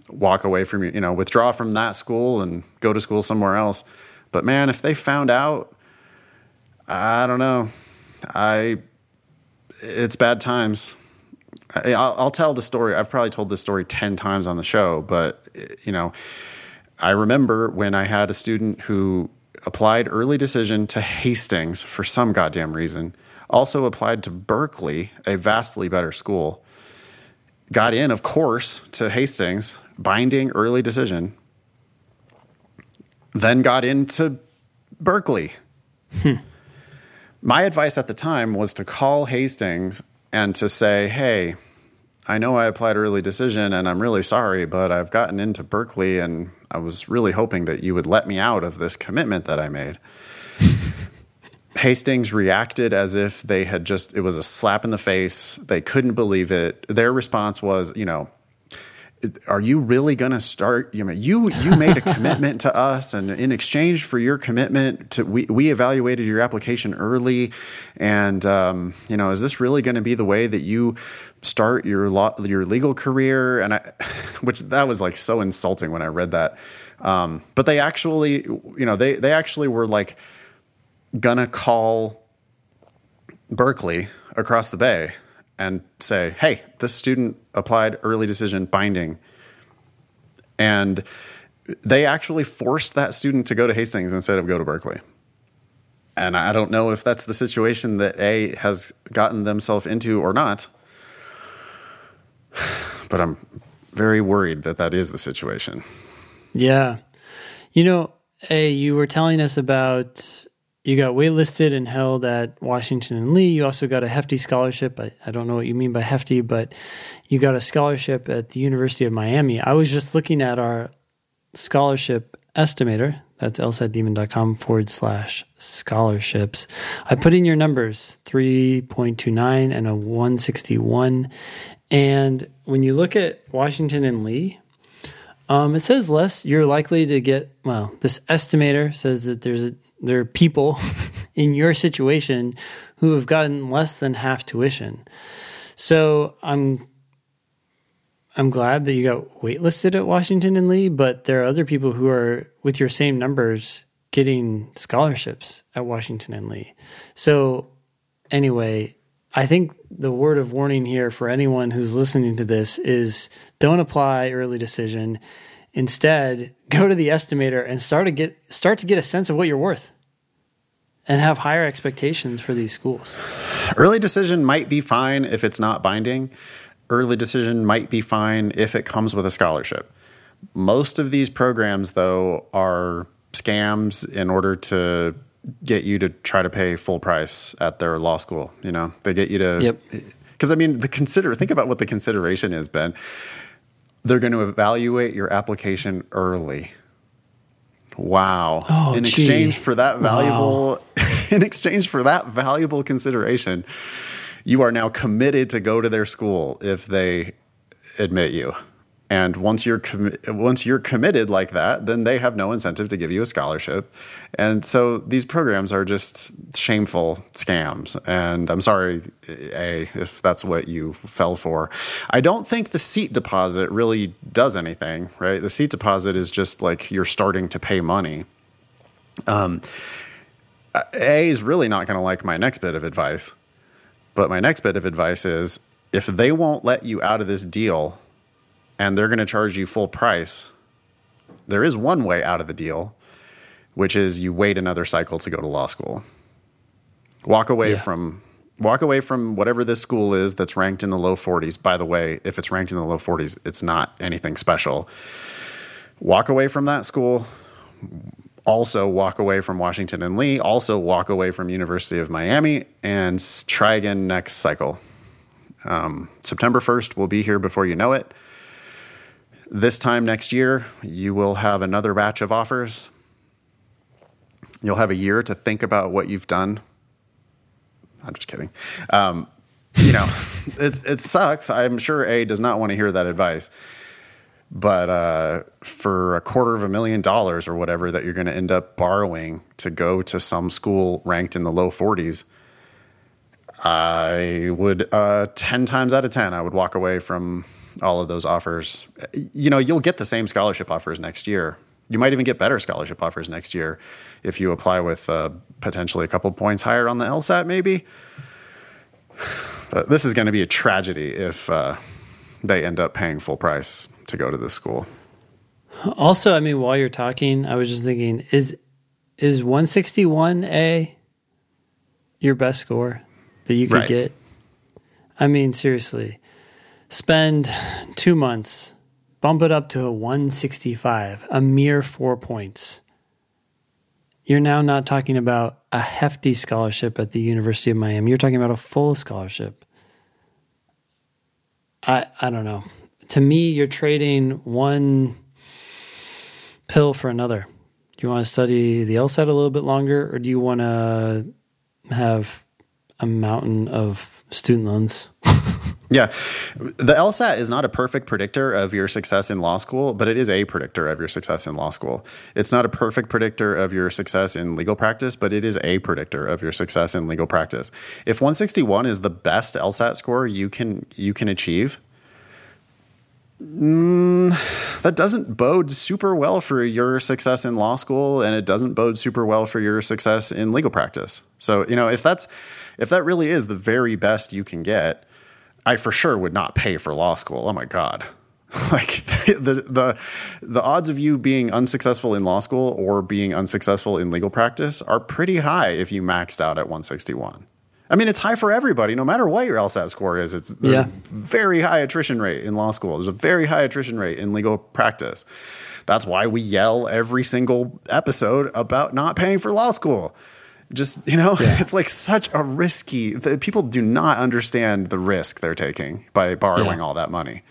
walk away from you, you know, withdraw from that school and go to school somewhere else. But man, if they found out, I don't know. I it's bad times. I, I'll, I'll tell the story. I've probably told this story ten times on the show, but you know, I remember when I had a student who applied early decision to Hastings for some goddamn reason. Also applied to Berkeley, a vastly better school. Got in, of course, to Hastings, binding early decision then got into Berkeley. Hmm. My advice at the time was to call Hastings and to say, hey, I know I applied early decision and I'm really sorry, but I've gotten into Berkeley and I was really hoping that you would let me out of this commitment that I made. Hastings reacted as if they had just, it was a slap in the face. They couldn't believe it. Their response was, you know, are you really going to start you know you you made a commitment to us and in exchange for your commitment to we, we evaluated your application early and um, you know is this really going to be the way that you start your law your legal career and i which that was like so insulting when i read that um, but they actually you know they they actually were like gonna call berkeley across the bay and say, hey, this student applied early decision binding. And they actually forced that student to go to Hastings instead of go to Berkeley. and I don't know if that's the situation that A has gotten themselves into or not. But I'm very worried that that is the situation. Yeah. You know, A, you were telling us about you got waitlisted and held at Washington and Lee. You also got a hefty scholarship. I, I don't know what you mean by hefty, but you got a scholarship at the University of Miami. I was just looking at our scholarship estimator. That's lsatdemon.com forward slash scholarships. I put in your numbers 3.29 and a 161. And when you look at Washington and Lee, um, it says less. You're likely to get, well, this estimator says that there's a, there are people in your situation who have gotten less than half tuition. So I'm I'm glad that you got waitlisted at Washington and Lee, but there are other people who are with your same numbers getting scholarships at Washington and Lee. So anyway, I think the word of warning here for anyone who's listening to this is don't apply early decision. Instead, go to the estimator and start to get start to get a sense of what you're worth and have higher expectations for these schools. Early decision might be fine if it's not binding. Early decision might be fine if it comes with a scholarship. Most of these programs though are scams in order to get you to try to pay full price at their law school, you know. They get you to Yep. Cuz I mean, the consider think about what the consideration is, Ben they're going to evaluate your application early. Wow. Oh, in gee. exchange for that valuable in exchange for that valuable consideration, you are now committed to go to their school if they admit you. And once you're commi- once you're committed like that, then they have no incentive to give you a scholarship. And so these programs are just shameful scams. And I'm sorry, A, if that's what you fell for. I don't think the seat deposit really does anything, right? The seat deposit is just like you're starting to pay money. Um, A is really not going to like my next bit of advice. But my next bit of advice is if they won't let you out of this deal and they're going to charge you full price, there is one way out of the deal, which is you wait another cycle to go to law school. Walk away Yeah. from walk away from whatever this school is that's ranked in the low 40s. By the way, if it's ranked in the low 40s, it's not anything special. Walk away from that school. Also walk away from Washington and Lee, also walk away from University of Miami and try again next cycle. Um, September 1st we'll be here before you know it this time next year, you will have another batch of offers. You'll have a year to think about what you've done. I'm just kidding. Um, you know, it, it sucks. I'm sure A does not want to hear that advice. But uh, for a quarter of a million dollars or whatever that you're going to end up borrowing to go to some school ranked in the low 40s, I would uh, ten times out of ten, I would walk away from all of those offers. You know, you'll get the same scholarship offers next year. You might even get better scholarship offers next year if you apply with uh, potentially a couple points higher on the LSAT, maybe. But this is going to be a tragedy if uh, they end up paying full price to go to this school. Also, I mean, while you're talking, I was just thinking, is is 161A your best score that you could Right. get? I mean, seriously, spend two months, bump it up to a 165, a mere four points. You're now not talking about a hefty scholarship at the University of Miami. You're talking about a full scholarship. I I don't know. To me, you're trading one pill for another. Do you want to study the LSAT a little bit longer, or do you want to have a mountain of student loans? Yeah. The LSAT is not a perfect predictor of your success in law school, but it is a predictor of your success in law school. It's not a perfect predictor of your success in legal practice, but it is a predictor of your success in legal practice. If 161 is the best LSAT score you can you can achieve, mm, that doesn't bode super well for your success in law school and it doesn't bode super well for your success in legal practice. So, you know, if that's if that really is the very best you can get, I for sure would not pay for law school. Oh my god. Like the, the the odds of you being unsuccessful in law school or being unsuccessful in legal practice are pretty high if you maxed out at 161. I mean, it's high for everybody, no matter what your LSAT score is. It's there's yeah. a very high attrition rate in law school. There's a very high attrition rate in legal practice. That's why we yell every single episode about not paying for law school. Just, you know, yeah. it's like such a risky people do not understand the risk they're taking by borrowing yeah. all that money.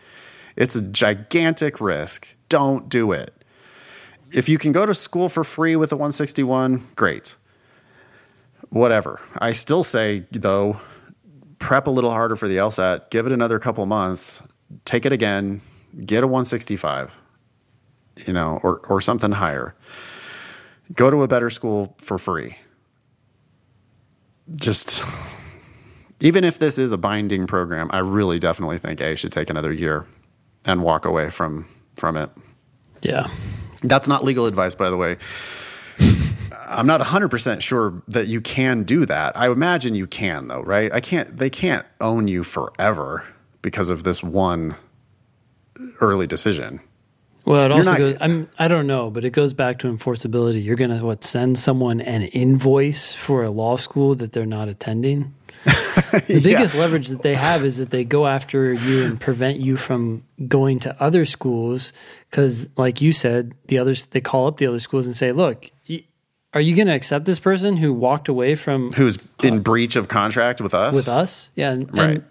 It's a gigantic risk. Don't do it. If you can go to school for free with a 161, great. Whatever. I still say, though, prep a little harder for the LSAT, give it another couple months, take it again, get a 165, you know, or, or something higher. Go to a better school for free. Just even if this is a binding program, I really definitely think A should take another year and walk away from from it. Yeah. That's not legal advice by the way. I'm not 100% sure that you can do that. I imagine you can though, right? I can't they can't own you forever because of this one early decision. Well, it also not, goes. I'm. I don't know, but it goes back to enforceability. You're gonna what send someone an invoice for a law school that they're not attending. the biggest yeah. leverage that they have is that they go after you and prevent you from going to other schools because, like you said, the others they call up the other schools and say, "Look, are you going to accept this person who walked away from who's in uh, breach of contract with us? With us, yeah, and, right." And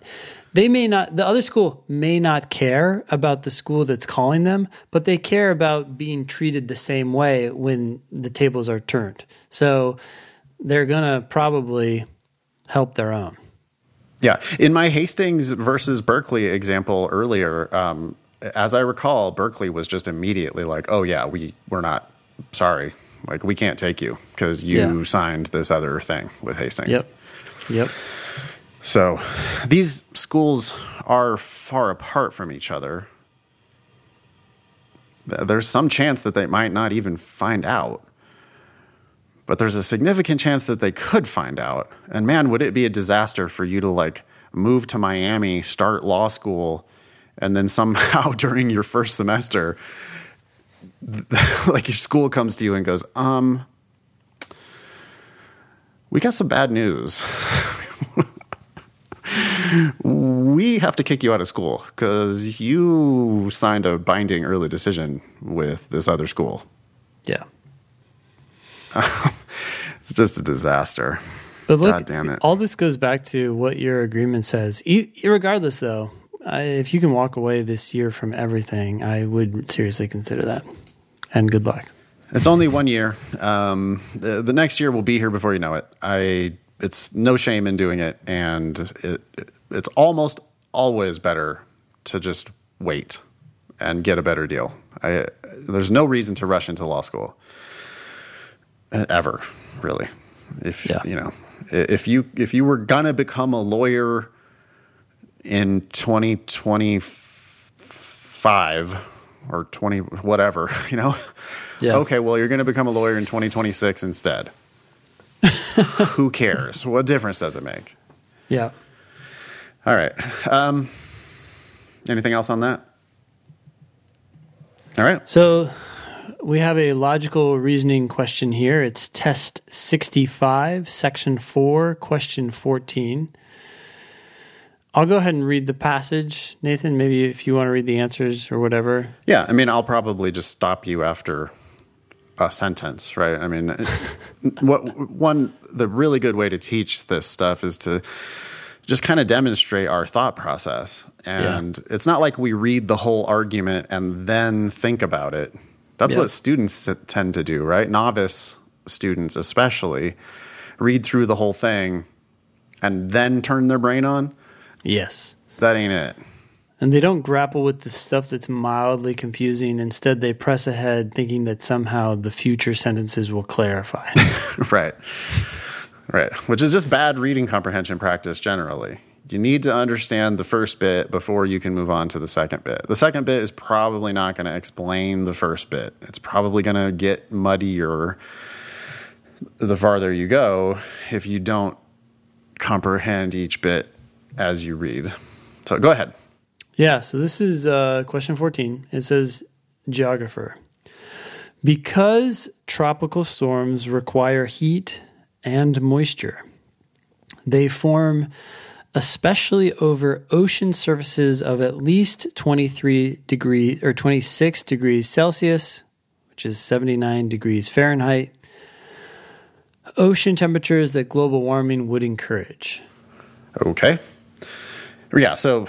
they may not the other school may not care about the school that's calling them but they care about being treated the same way when the tables are turned so they're going to probably help their own. Yeah. In my Hastings versus Berkeley example earlier, um, as I recall, Berkeley was just immediately like, "Oh yeah, we we're not sorry, like we can't take you because you yeah. signed this other thing with Hastings." Yep. Yep. So, these schools are far apart from each other. There's some chance that they might not even find out but there's a significant chance that they could find out. And man, would it be a disaster for you to like move to Miami, start law school, and then somehow during your first semester, like your school comes to you and goes, um, we got some bad news. we have to kick you out of school because you signed a binding early decision with this other school. Yeah. it's just a disaster. But look, God damn it. all this goes back to what your agreement says. E- regardless, though, I, if you can walk away this year from everything, I would seriously consider that. And good luck. It's only one year. Um, the, the, next year will be here before you know it. I. It's no shame in doing it, and it, it's almost always better to just wait and get a better deal. I, there's no reason to rush into law school eh, ever really. If yeah. you know, if you if you were gonna become a lawyer in 2025 or 20 whatever, you know, yeah. okay, well you're gonna become a lawyer in 2026 instead. Who cares? What difference does it make? Yeah. All right. Um, anything else on that? All right. So we have a logical reasoning question here. It's test 65, section 4, question 14. I'll go ahead and read the passage, Nathan. Maybe if you want to read the answers or whatever. Yeah, I mean, I'll probably just stop you after a sentence, right? I mean, what one the really good way to teach this stuff is to just kind of demonstrate our thought process. And yeah. it's not like we read the whole argument and then think about it. That's yep. what students tend to do, right? Novice students, especially, read through the whole thing and then turn their brain on. Yes. That ain't it. And they don't grapple with the stuff that's mildly confusing. Instead, they press ahead thinking that somehow the future sentences will clarify. right. Right. Which is just bad reading comprehension practice generally you need to understand the first bit before you can move on to the second bit. The second bit is probably not going to explain the first bit. It's probably going to get muddier the farther you go if you don't comprehend each bit as you read. So go ahead. Yeah, so this is uh, question 14. It says, Geographer. Because tropical storms require heat and moisture, they form especially over ocean surfaces of at least 23 degrees or 26 degrees Celsius, which is 79 degrees Fahrenheit, ocean temperatures that global warming would encourage. Okay. Yeah, so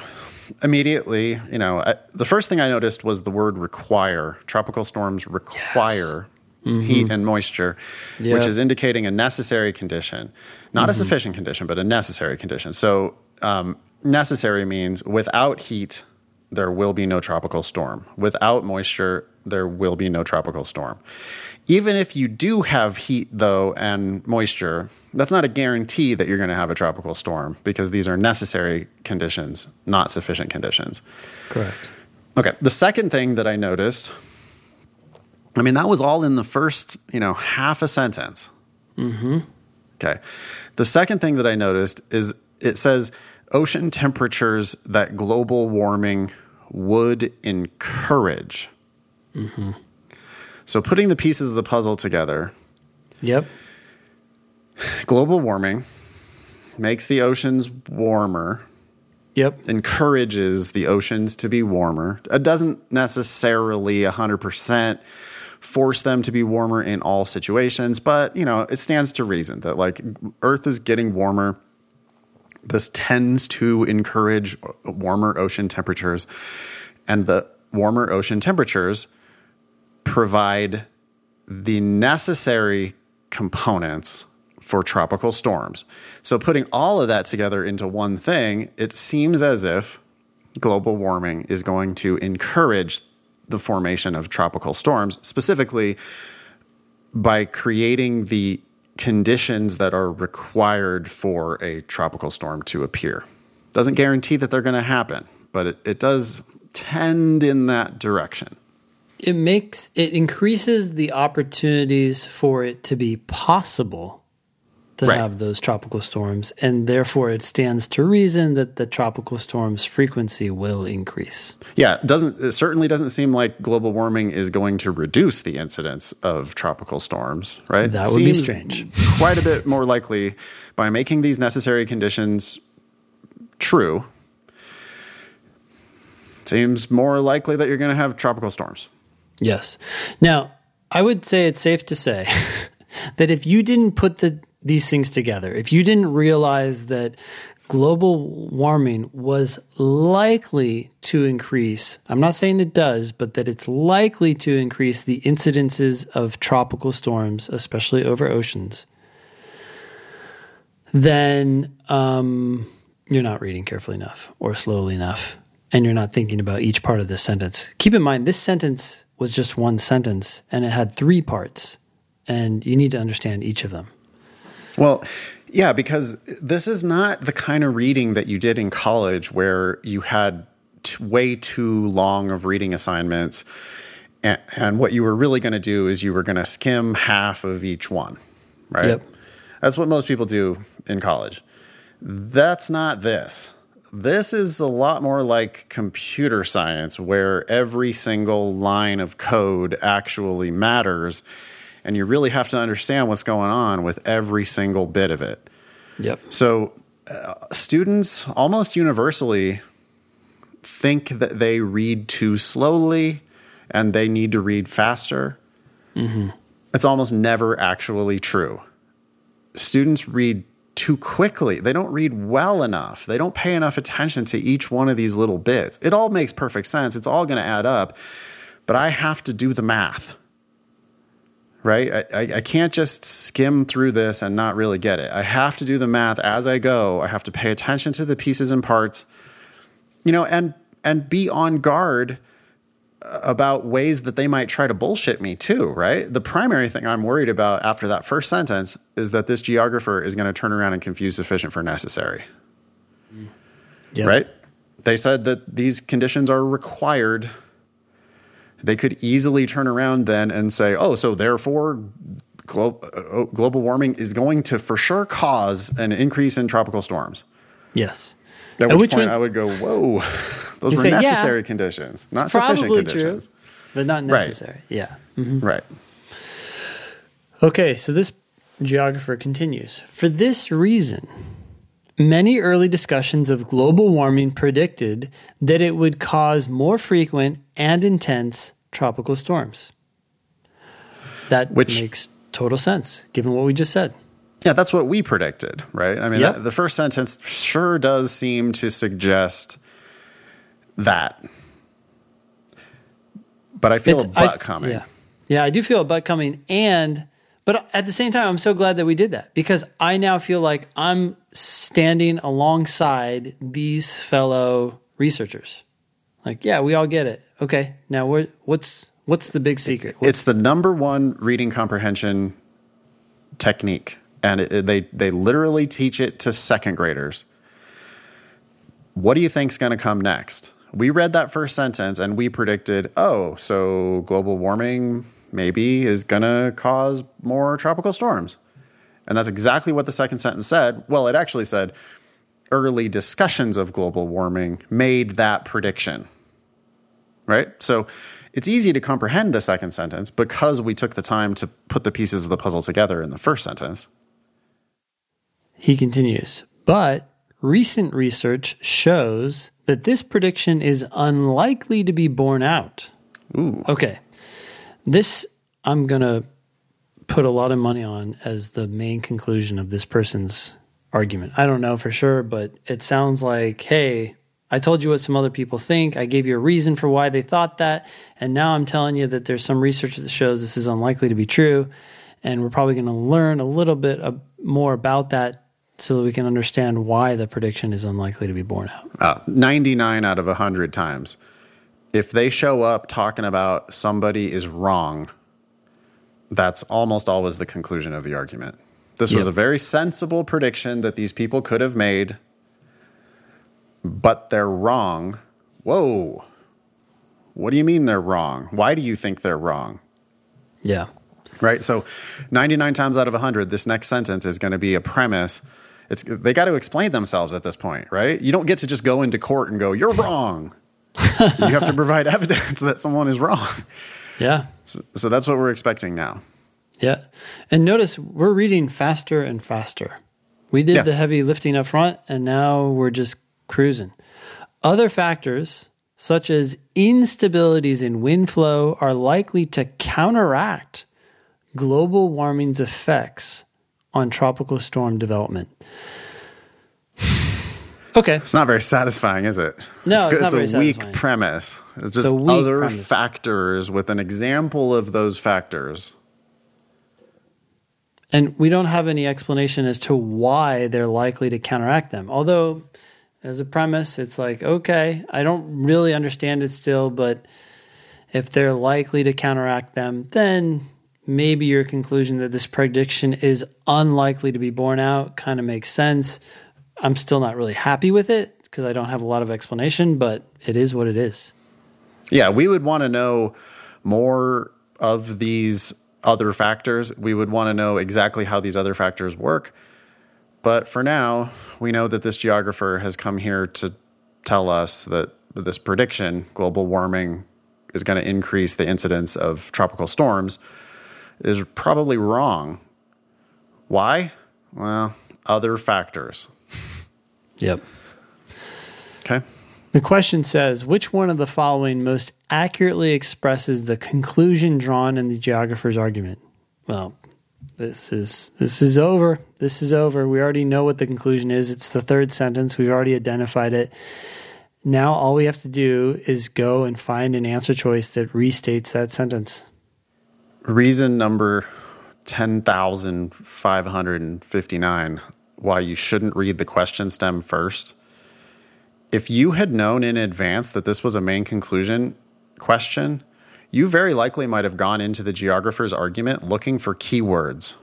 immediately, you know, I, the first thing I noticed was the word require. Tropical storms require yes. Mm-hmm. heat and moisture, which is indicating a necessary condition, not mm-hmm. a sufficient condition, but a necessary condition. So, um, necessary means without heat, there will be no tropical storm. Without moisture, there will be no tropical storm. Even if you do have heat, though, and moisture, that's not a guarantee that you're going to have a tropical storm because these are necessary conditions, not sufficient conditions. Correct. Okay. The second thing that I noticed, I mean, that was all in the first, you know, half a sentence. Mm-hmm. Okay. The second thing that I noticed is it says ocean temperatures that global warming would encourage. Mm-hmm. So putting the pieces of the puzzle together. Yep. Global warming makes the oceans warmer. Yep. Encourages the oceans to be warmer. It doesn't necessarily 100% force them to be warmer in all situations, but you know, it stands to reason that like Earth is getting warmer. This tends to encourage warmer ocean temperatures and the warmer ocean temperatures provide the necessary components for tropical storms. So, putting all of that together into one thing, it seems as if global warming is going to encourage the formation of tropical storms, specifically by creating the conditions that are required for a tropical storm to appear. Doesn't guarantee that they're going to happen, but it, it does tend in that direction it makes it increases the opportunities for it to be possible to right. have those tropical storms and therefore it stands to reason that the tropical storms frequency will increase. Yeah it doesn't it certainly doesn't seem like global warming is going to reduce the incidence of tropical storms right? That would be strange. quite a bit more likely by making these necessary conditions true. Seems more likely that you're going to have tropical storms. Yes. Now, I would say it's safe to say that if you didn't put the these things together, if you didn't realize that global warming was likely to increase, I'm not saying it does, but that it's likely to increase the incidences of tropical storms, especially over oceans, then um, you're not reading carefully enough or slowly enough, and you're not thinking about each part of this sentence. Keep in mind, this sentence was just one sentence and it had three parts. And you need to understand each of them. Well, yeah, because this is not the kind of reading that you did in college where you had t- way too long of reading assignments. And, and what you were really going to do is you were going to skim half of each one, right? Yep. That's what most people do in college. That's not this. This is a lot more like computer science, where every single line of code actually matters, and you really have to understand what's going on with every single bit of it. Yep. So, uh, students almost universally think that they read too slowly and they need to read faster. Mm-hmm. It's almost never actually true. Students read too quickly. They don't read well enough. They don't pay enough attention to each one of these little bits. It all makes perfect sense. It's all going to add up, but I have to do the math. Right? I, I, I can't just skim through this and not really get it. I have to do the math as I go. I have to pay attention to the pieces and parts, you know, and and be on guard uh, about ways that they might try to bullshit me too, right? The primary thing I'm worried about after that first sentence is that this geographer is going to turn around and confuse sufficient for necessary. Mm. Yep. Right? They said that these conditions are required. They could easily turn around then and say, oh, so therefore glo- uh, global warming is going to for sure cause an increase in tropical storms. Yes. At which, which point I would go, whoa Those were say, yeah, necessary conditions, not sufficient probably conditions. true, but not Right. necessary. Yeah. Mm-hmm. Right. Okay, so this geographer continues. For this reason, many early discussions of global warming predicted that it would cause more frequent and intense tropical storms. That Which- makes total sense given what we just said. Yeah, that's what we predicted, right? I mean, Yep. that, the first sentence sure does seem to suggest that. But I feel a It's- I- butt coming. Yeah. Yeah, I do feel a butt coming. And, but at the same time, I'm so glad that we did that because I now feel like I'm standing alongside these fellow researchers. Like, yeah, we all get it. Okay. Now, what's, what's the big secret? What's- It's the number one reading comprehension technique, and it- they they literally teach it to second graders. What do you think's going to come next? We read that first sentence and we predicted, oh, so global warming maybe is going to cause more tropical storms. And that's exactly what the second sentence said. Well, it actually said early discussions of global warming made that prediction. Right? So it's easy to comprehend the second sentence because we took the time to put the pieces of the puzzle together in the first sentence. He continues, but recent research shows that this prediction is unlikely to be borne out. Ooh. Okay. This I'm going to put a lot of money on as the main conclusion of this person's argument. I don't know for sure, but it sounds like, hey, I told you what some other people think. I gave you a reason for why they thought that. And now I'm telling you that there's some research that shows this is unlikely to be true. And we're probably going to learn a little bit more about that so that we can understand why the prediction is unlikely to be borne out. Uh, 99 out of 100 times. If they show up talking about somebody is wrong, that's almost always the conclusion of the argument. This was a very sensible prediction that these people could have made, but they're wrong. Whoa. What do you mean they're wrong? Why do you think they're wrong? Yeah. right? So 99 times out of 100, this next sentence is going to be a premise. It's they got to explain themselves at this point, right? You don't get to just go into court and go, "You're wrong." you have to provide evidence that someone is wrong. Yeah. So, so that's what we're expecting now. Yeah. And notice we're reading faster and faster. We did Yeah. the heavy lifting up front and now we're just cruising. Other factors, such as instabilities in wind flow, are likely to counteract global warming's effects on tropical storm development. Okay. It's not very satisfying, is it? No, it's, it's not a very weak satisfying. premise. It's just a weak other premise. factors with an example of those factors. And we don't have any explanation as to why they're likely to counteract them. Although, as a premise, it's like, okay, I don't really understand it still, but if they're likely to counteract them, then maybe your conclusion that this prediction is unlikely to be borne out kind of makes sense. I'm still not really happy with it because I don't have a lot of explanation, but it is what it is. Yeah, we would want to know more of these other factors. We would want to know exactly how these other factors work. But for now, we know that this geographer has come here to tell us that this prediction, global warming is going to increase the incidence of tropical storms, is probably wrong. Why? Well, other factors. Yep. Okay. The question says, which one of the following most accurately expresses the conclusion drawn in the geographer's argument? Well, this is this is over. This is over. We already know what the conclusion is. It's the third sentence. We've already identified it. Now all we have to do is go and find an answer choice that restates that sentence. reason number 10,559 why you shouldn't read the question stem first. If you had known in advance that this was a main conclusion question, you very likely might have gone into the geographer's argument looking for keywords.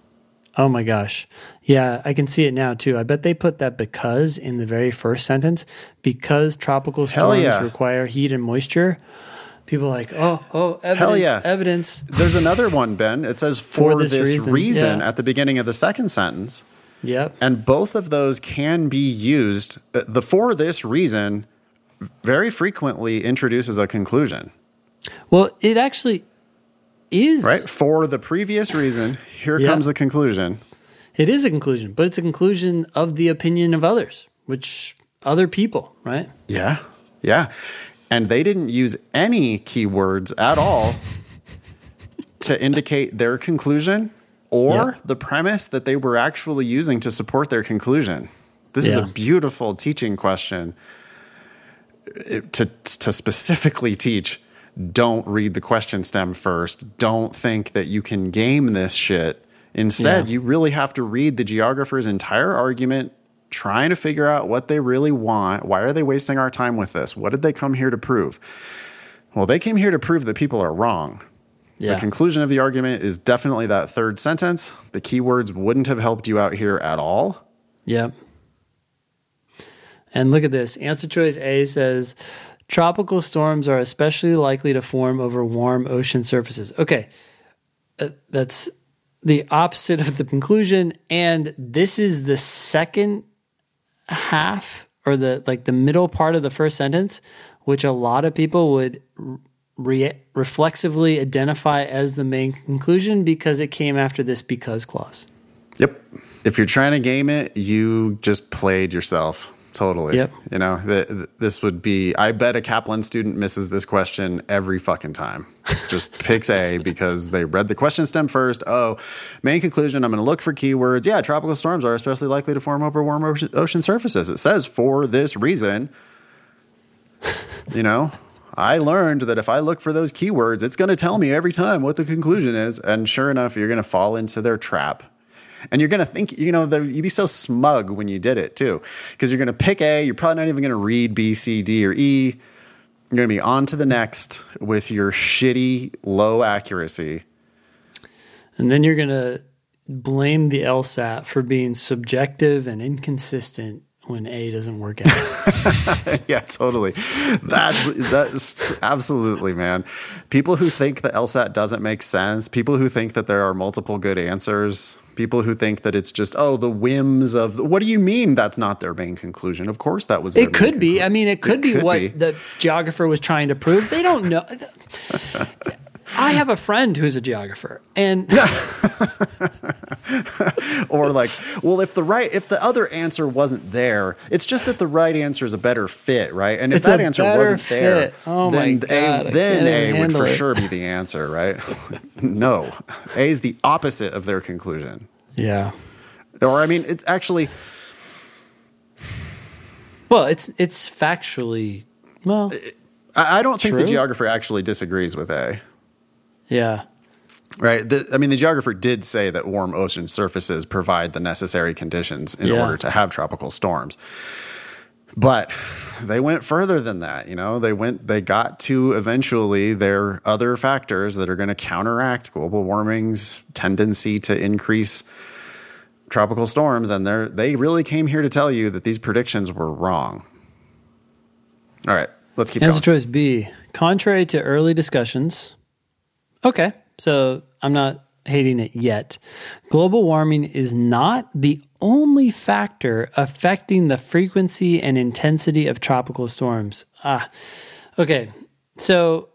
Oh my gosh. Yeah, I can see it now too. I bet they put that because in the very first sentence, because tropical storms yeah. require heat and moisture. People are like, oh, oh, evidence, yeah. evidence. There's another one, Ben. It says for, this this, reason, reason, yeah. at the beginning of the second sentence. Yep. And both of those can be used. uh, The for this reason very frequently introduces a conclusion. Well, it actually is right for the previous reason. Here yeah. comes the conclusion. It is a conclusion, but it's a conclusion of the opinion of others, which other people, right? Yeah, yeah, and they didn't use any keywords at all to indicate their conclusion or yeah. the premise that they were actually using to support their conclusion. This yeah. is a beautiful teaching question to to specifically teach don't read the question stem first. Don't think that you can game this shit. Instead, yeah. you really have to read the geographer's entire argument, trying to figure out what they really want. Why are they wasting our time with this? What did they come here to prove? Well, they came here to prove that people are wrong. Yeah. The conclusion of the argument is definitely that third sentence. The keywords wouldn't have helped you out here at all. Yep. And look at this. Answer choice A says tropical storms are especially likely to form over warm ocean surfaces. Okay. Uh, that's the opposite of the conclusion and this is the second half or the like the middle part of the first sentence which a lot of people would re- reflexively identify as the main conclusion because it came after this because clause. Yep. If you're trying to game it, you just played yourself. Totally. Yep. You know, the, this would be, I bet a Kaplan student misses this question every fucking time. Just picks A because they read the question stem first. Oh, main conclusion, I'm going to look for keywords. Yeah, tropical storms are especially likely to form over warm ocean, ocean surfaces. It says for this reason. you know, I learned that if I look for those keywords, it's going to tell me every time what the conclusion is. And sure enough, you're going to fall into their trap. And you're going to think, you know, you'd be so smug when you did it too, because you're going to pick A. You're probably not even going to read B, C, D, or E. You're going to be on to the next with your shitty low accuracy. And then you're going to blame the LSAT for being subjective and inconsistent when A doesn't work out. yeah, totally. That's that's absolutely, man. People who think that LSAT doesn't make sense, people who think that there are multiple good answers, people who think that it's just oh the whims of what do you mean that's not their main conclusion? Of course that was. It could be. I mean, it could it be could what be. the geographer was trying to prove. They don't know. I have a friend who's a geographer, and or like, well, if the right, if the other answer wasn't there, it's just that the right answer is a better fit, right? And if it's that answer wasn't fit. there, oh then God, A, then A would for it. sure be the answer, right? no, A is the opposite of their conclusion. Yeah. Or I mean, it's actually. Well, it's it's factually well. I, I don't think the geographer actually disagrees with A. Yeah. Right. The, I mean, the geographer did say that warm ocean surfaces provide the necessary conditions in yeah. order to have tropical storms. But they went further than that. You know, they went, they got to eventually their other factors that are going to counteract global warming's tendency to increase tropical storms. And they they really came here to tell you that these predictions were wrong. All right, let's keep Answer going. choice B. Contrary to early discussions, Okay. So I'm not hating it yet. Global warming is not the only factor affecting the frequency and intensity of tropical storms. Ah, okay. So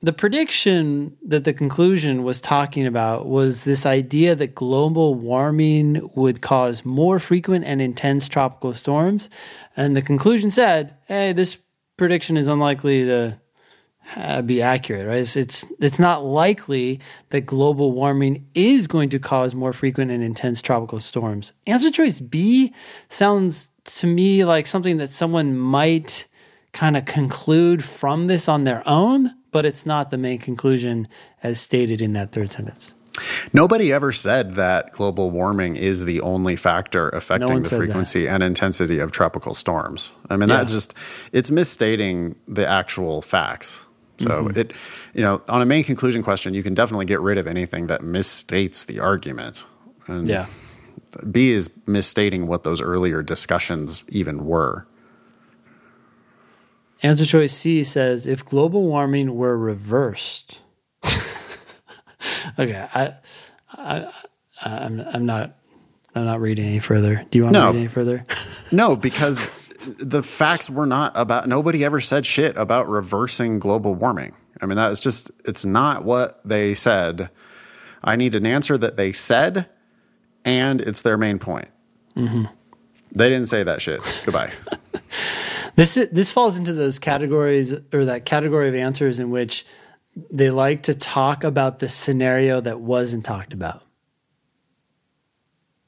the prediction that the conclusion was talking about was this idea that global warming would cause more frequent and intense tropical storms. And the conclusion said, hey, this prediction is unlikely to uh, be accurate, right? It's, it's, it's not likely that global warming is going to cause more frequent and intense tropical storms. Answer choice B sounds to me like something that someone might kind of conclude from this on their own, but it's not the main conclusion as stated in that third sentence. Nobody ever said that global warming is the only factor affecting no the frequency that. and intensity of tropical storms. I mean, yeah. that just it's misstating the actual facts. So mm-hmm. it, you know, on a main conclusion question, you can definitely get rid of anything that misstates the argument. And yeah. B is misstating what those earlier discussions even were. Answer choice C says if global warming were reversed. okay, I, I, I'm, I'm not, I'm not reading any further. Do you want no. to read any further? no, because the facts were not about. Nobody ever said shit about reversing global warming. I mean, that's just it's not what they said. I need an answer that they said, and it's their main point. Mm-hmm. They didn't say that shit. Goodbye. this this falls into those categories or that category of answers in which they like to talk about the scenario that wasn't talked about.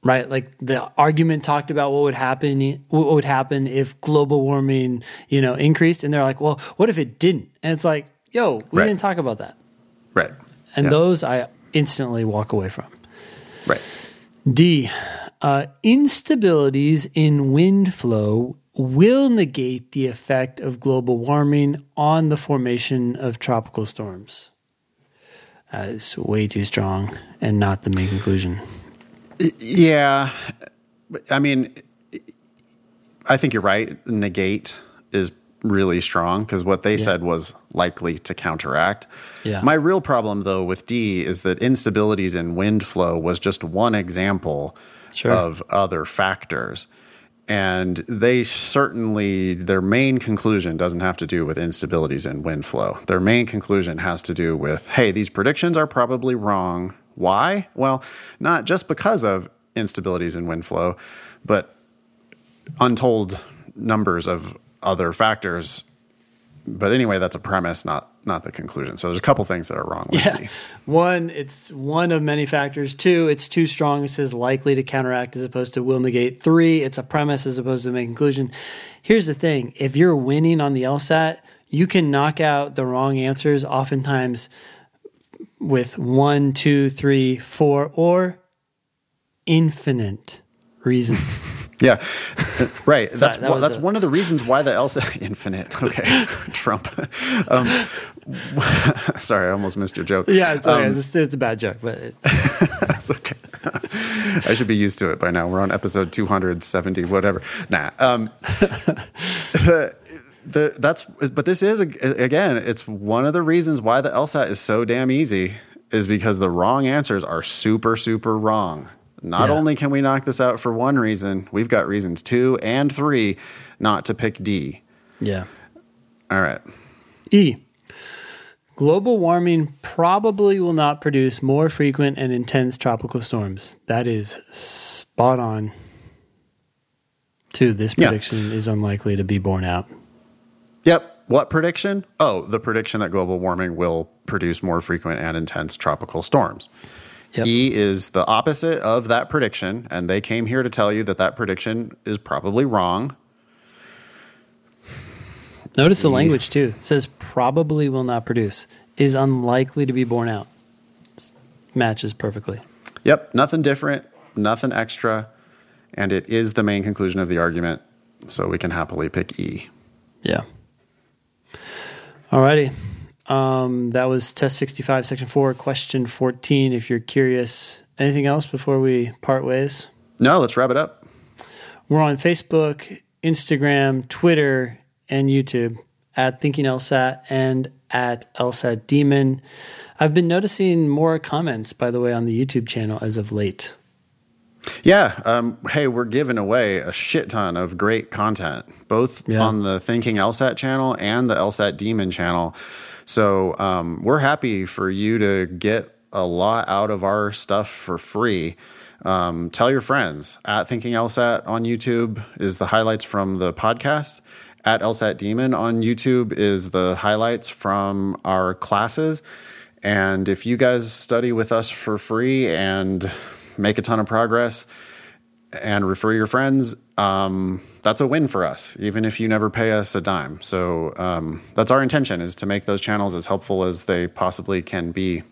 Right? Like the argument talked about what would happen what would happen if global warming, you know, increased and they're like, "Well, what if it didn't?" And it's like, "Yo, we right. didn't talk about that." Right. And yeah. those I instantly walk away from. Right. D. Uh, instabilities in wind flow will negate the effect of global warming on the formation of tropical storms. Uh, it's way too strong and not the main conclusion. Yeah. I mean, I think you're right. Negate is really strong because what they yeah. said was likely to counteract. Yeah. My real problem, though, with D is that instabilities in wind flow was just one example sure. of other factors. And they certainly, their main conclusion doesn't have to do with instabilities in wind flow. Their main conclusion has to do with hey, these predictions are probably wrong. Why? Well, not just because of instabilities in wind flow, but untold numbers of other factors. But anyway, that's a premise, not not the conclusion. So there's a couple things that are wrong with yeah. D. One, it's one of many factors. Two, it's too strong. It says likely to counteract as opposed to will negate. Three, it's a premise as opposed to main conclusion. Here's the thing: if you're winning on the LSAT, you can knock out the wrong answers oftentimes with one, two, three, four, or infinite reasons. Yeah, right. that's that that's a, one of the reasons why the LSAT infinite. Okay, Trump. Um, sorry, I almost missed your joke. Yeah, it's okay. Um, it's, it's, a bad joke, but it, that's okay. I should be used to it by now. We're on episode two hundred seventy, whatever. Nah. Um, the, the that's but this is again, it's one of the reasons why the LSAT is so damn easy is because the wrong answers are super super wrong. Not yeah. only can we knock this out for one reason, we've got reasons two and three not to pick D. Yeah. All right. E. Global warming probably will not produce more frequent and intense tropical storms. That is spot on. Two, this prediction yeah. is unlikely to be borne out. Yep. What prediction? Oh, the prediction that global warming will produce more frequent and intense tropical storms. Yep. E is the opposite of that prediction, and they came here to tell you that that prediction is probably wrong. Notice the mm. language too. It says probably will not produce, is unlikely to be borne out. matches perfectly. Yep, nothing different, nothing extra, and it is the main conclusion of the argument, so we can happily pick E. Yeah. Alrighty. Um, that was test 65, section four, question 14. If you're curious, anything else before we part ways? No, let's wrap it up. We're on Facebook, Instagram, Twitter, and YouTube at Thinking LSAT and at LSAT Demon. I've been noticing more comments, by the way, on the YouTube channel as of late. Yeah. Um, hey, we're giving away a shit ton of great content, both yeah. on the Thinking LSAT channel and the LSAT Demon channel. So um, we're happy for you to get a lot out of our stuff for free. Um, tell your friends at Thinking LSAT on YouTube is the highlights from the podcast. At LSAT Demon on YouTube is the highlights from our classes. And if you guys study with us for free and make a ton of progress and refer your friends, um, that's a win for us, even if you never pay us a dime. So um, that's our intention is to make those channels as helpful as they possibly can be.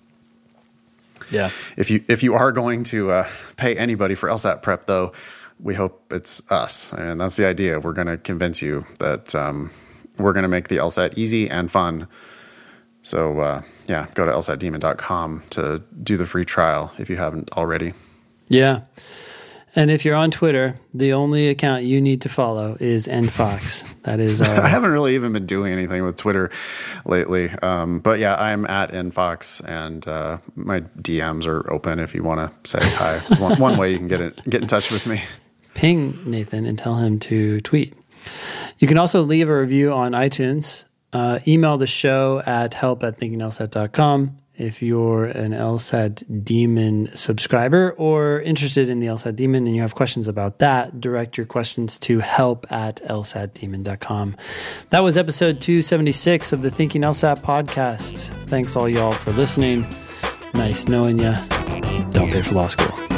Yeah. If you if you are going to uh, pay anybody for LSAT prep, though, we hope it's us, and that's the idea. We're going to convince you that um, we're going to make the LSAT easy and fun. So uh, yeah, go to lsatdemon.com to do the free trial if you haven't already. Yeah. And if you're on Twitter, the only account you need to follow is nfox. That is our. I haven't really even been doing anything with Twitter lately, um, but yeah, I'm at nfox, and uh, my DMs are open if you want to say hi. It's one, one way you can get it, get in touch with me. Ping Nathan and tell him to tweet. You can also leave a review on iTunes. Uh, email the show at help at thinkinglsat.com if you're an LSAT Demon subscriber or interested in the LSAT Demon and you have questions about that, direct your questions to help at lsatdemon.com. That was episode 276 of the Thinking LSAT podcast. Thanks all y'all for listening. Nice knowing you. Don't pay for law school.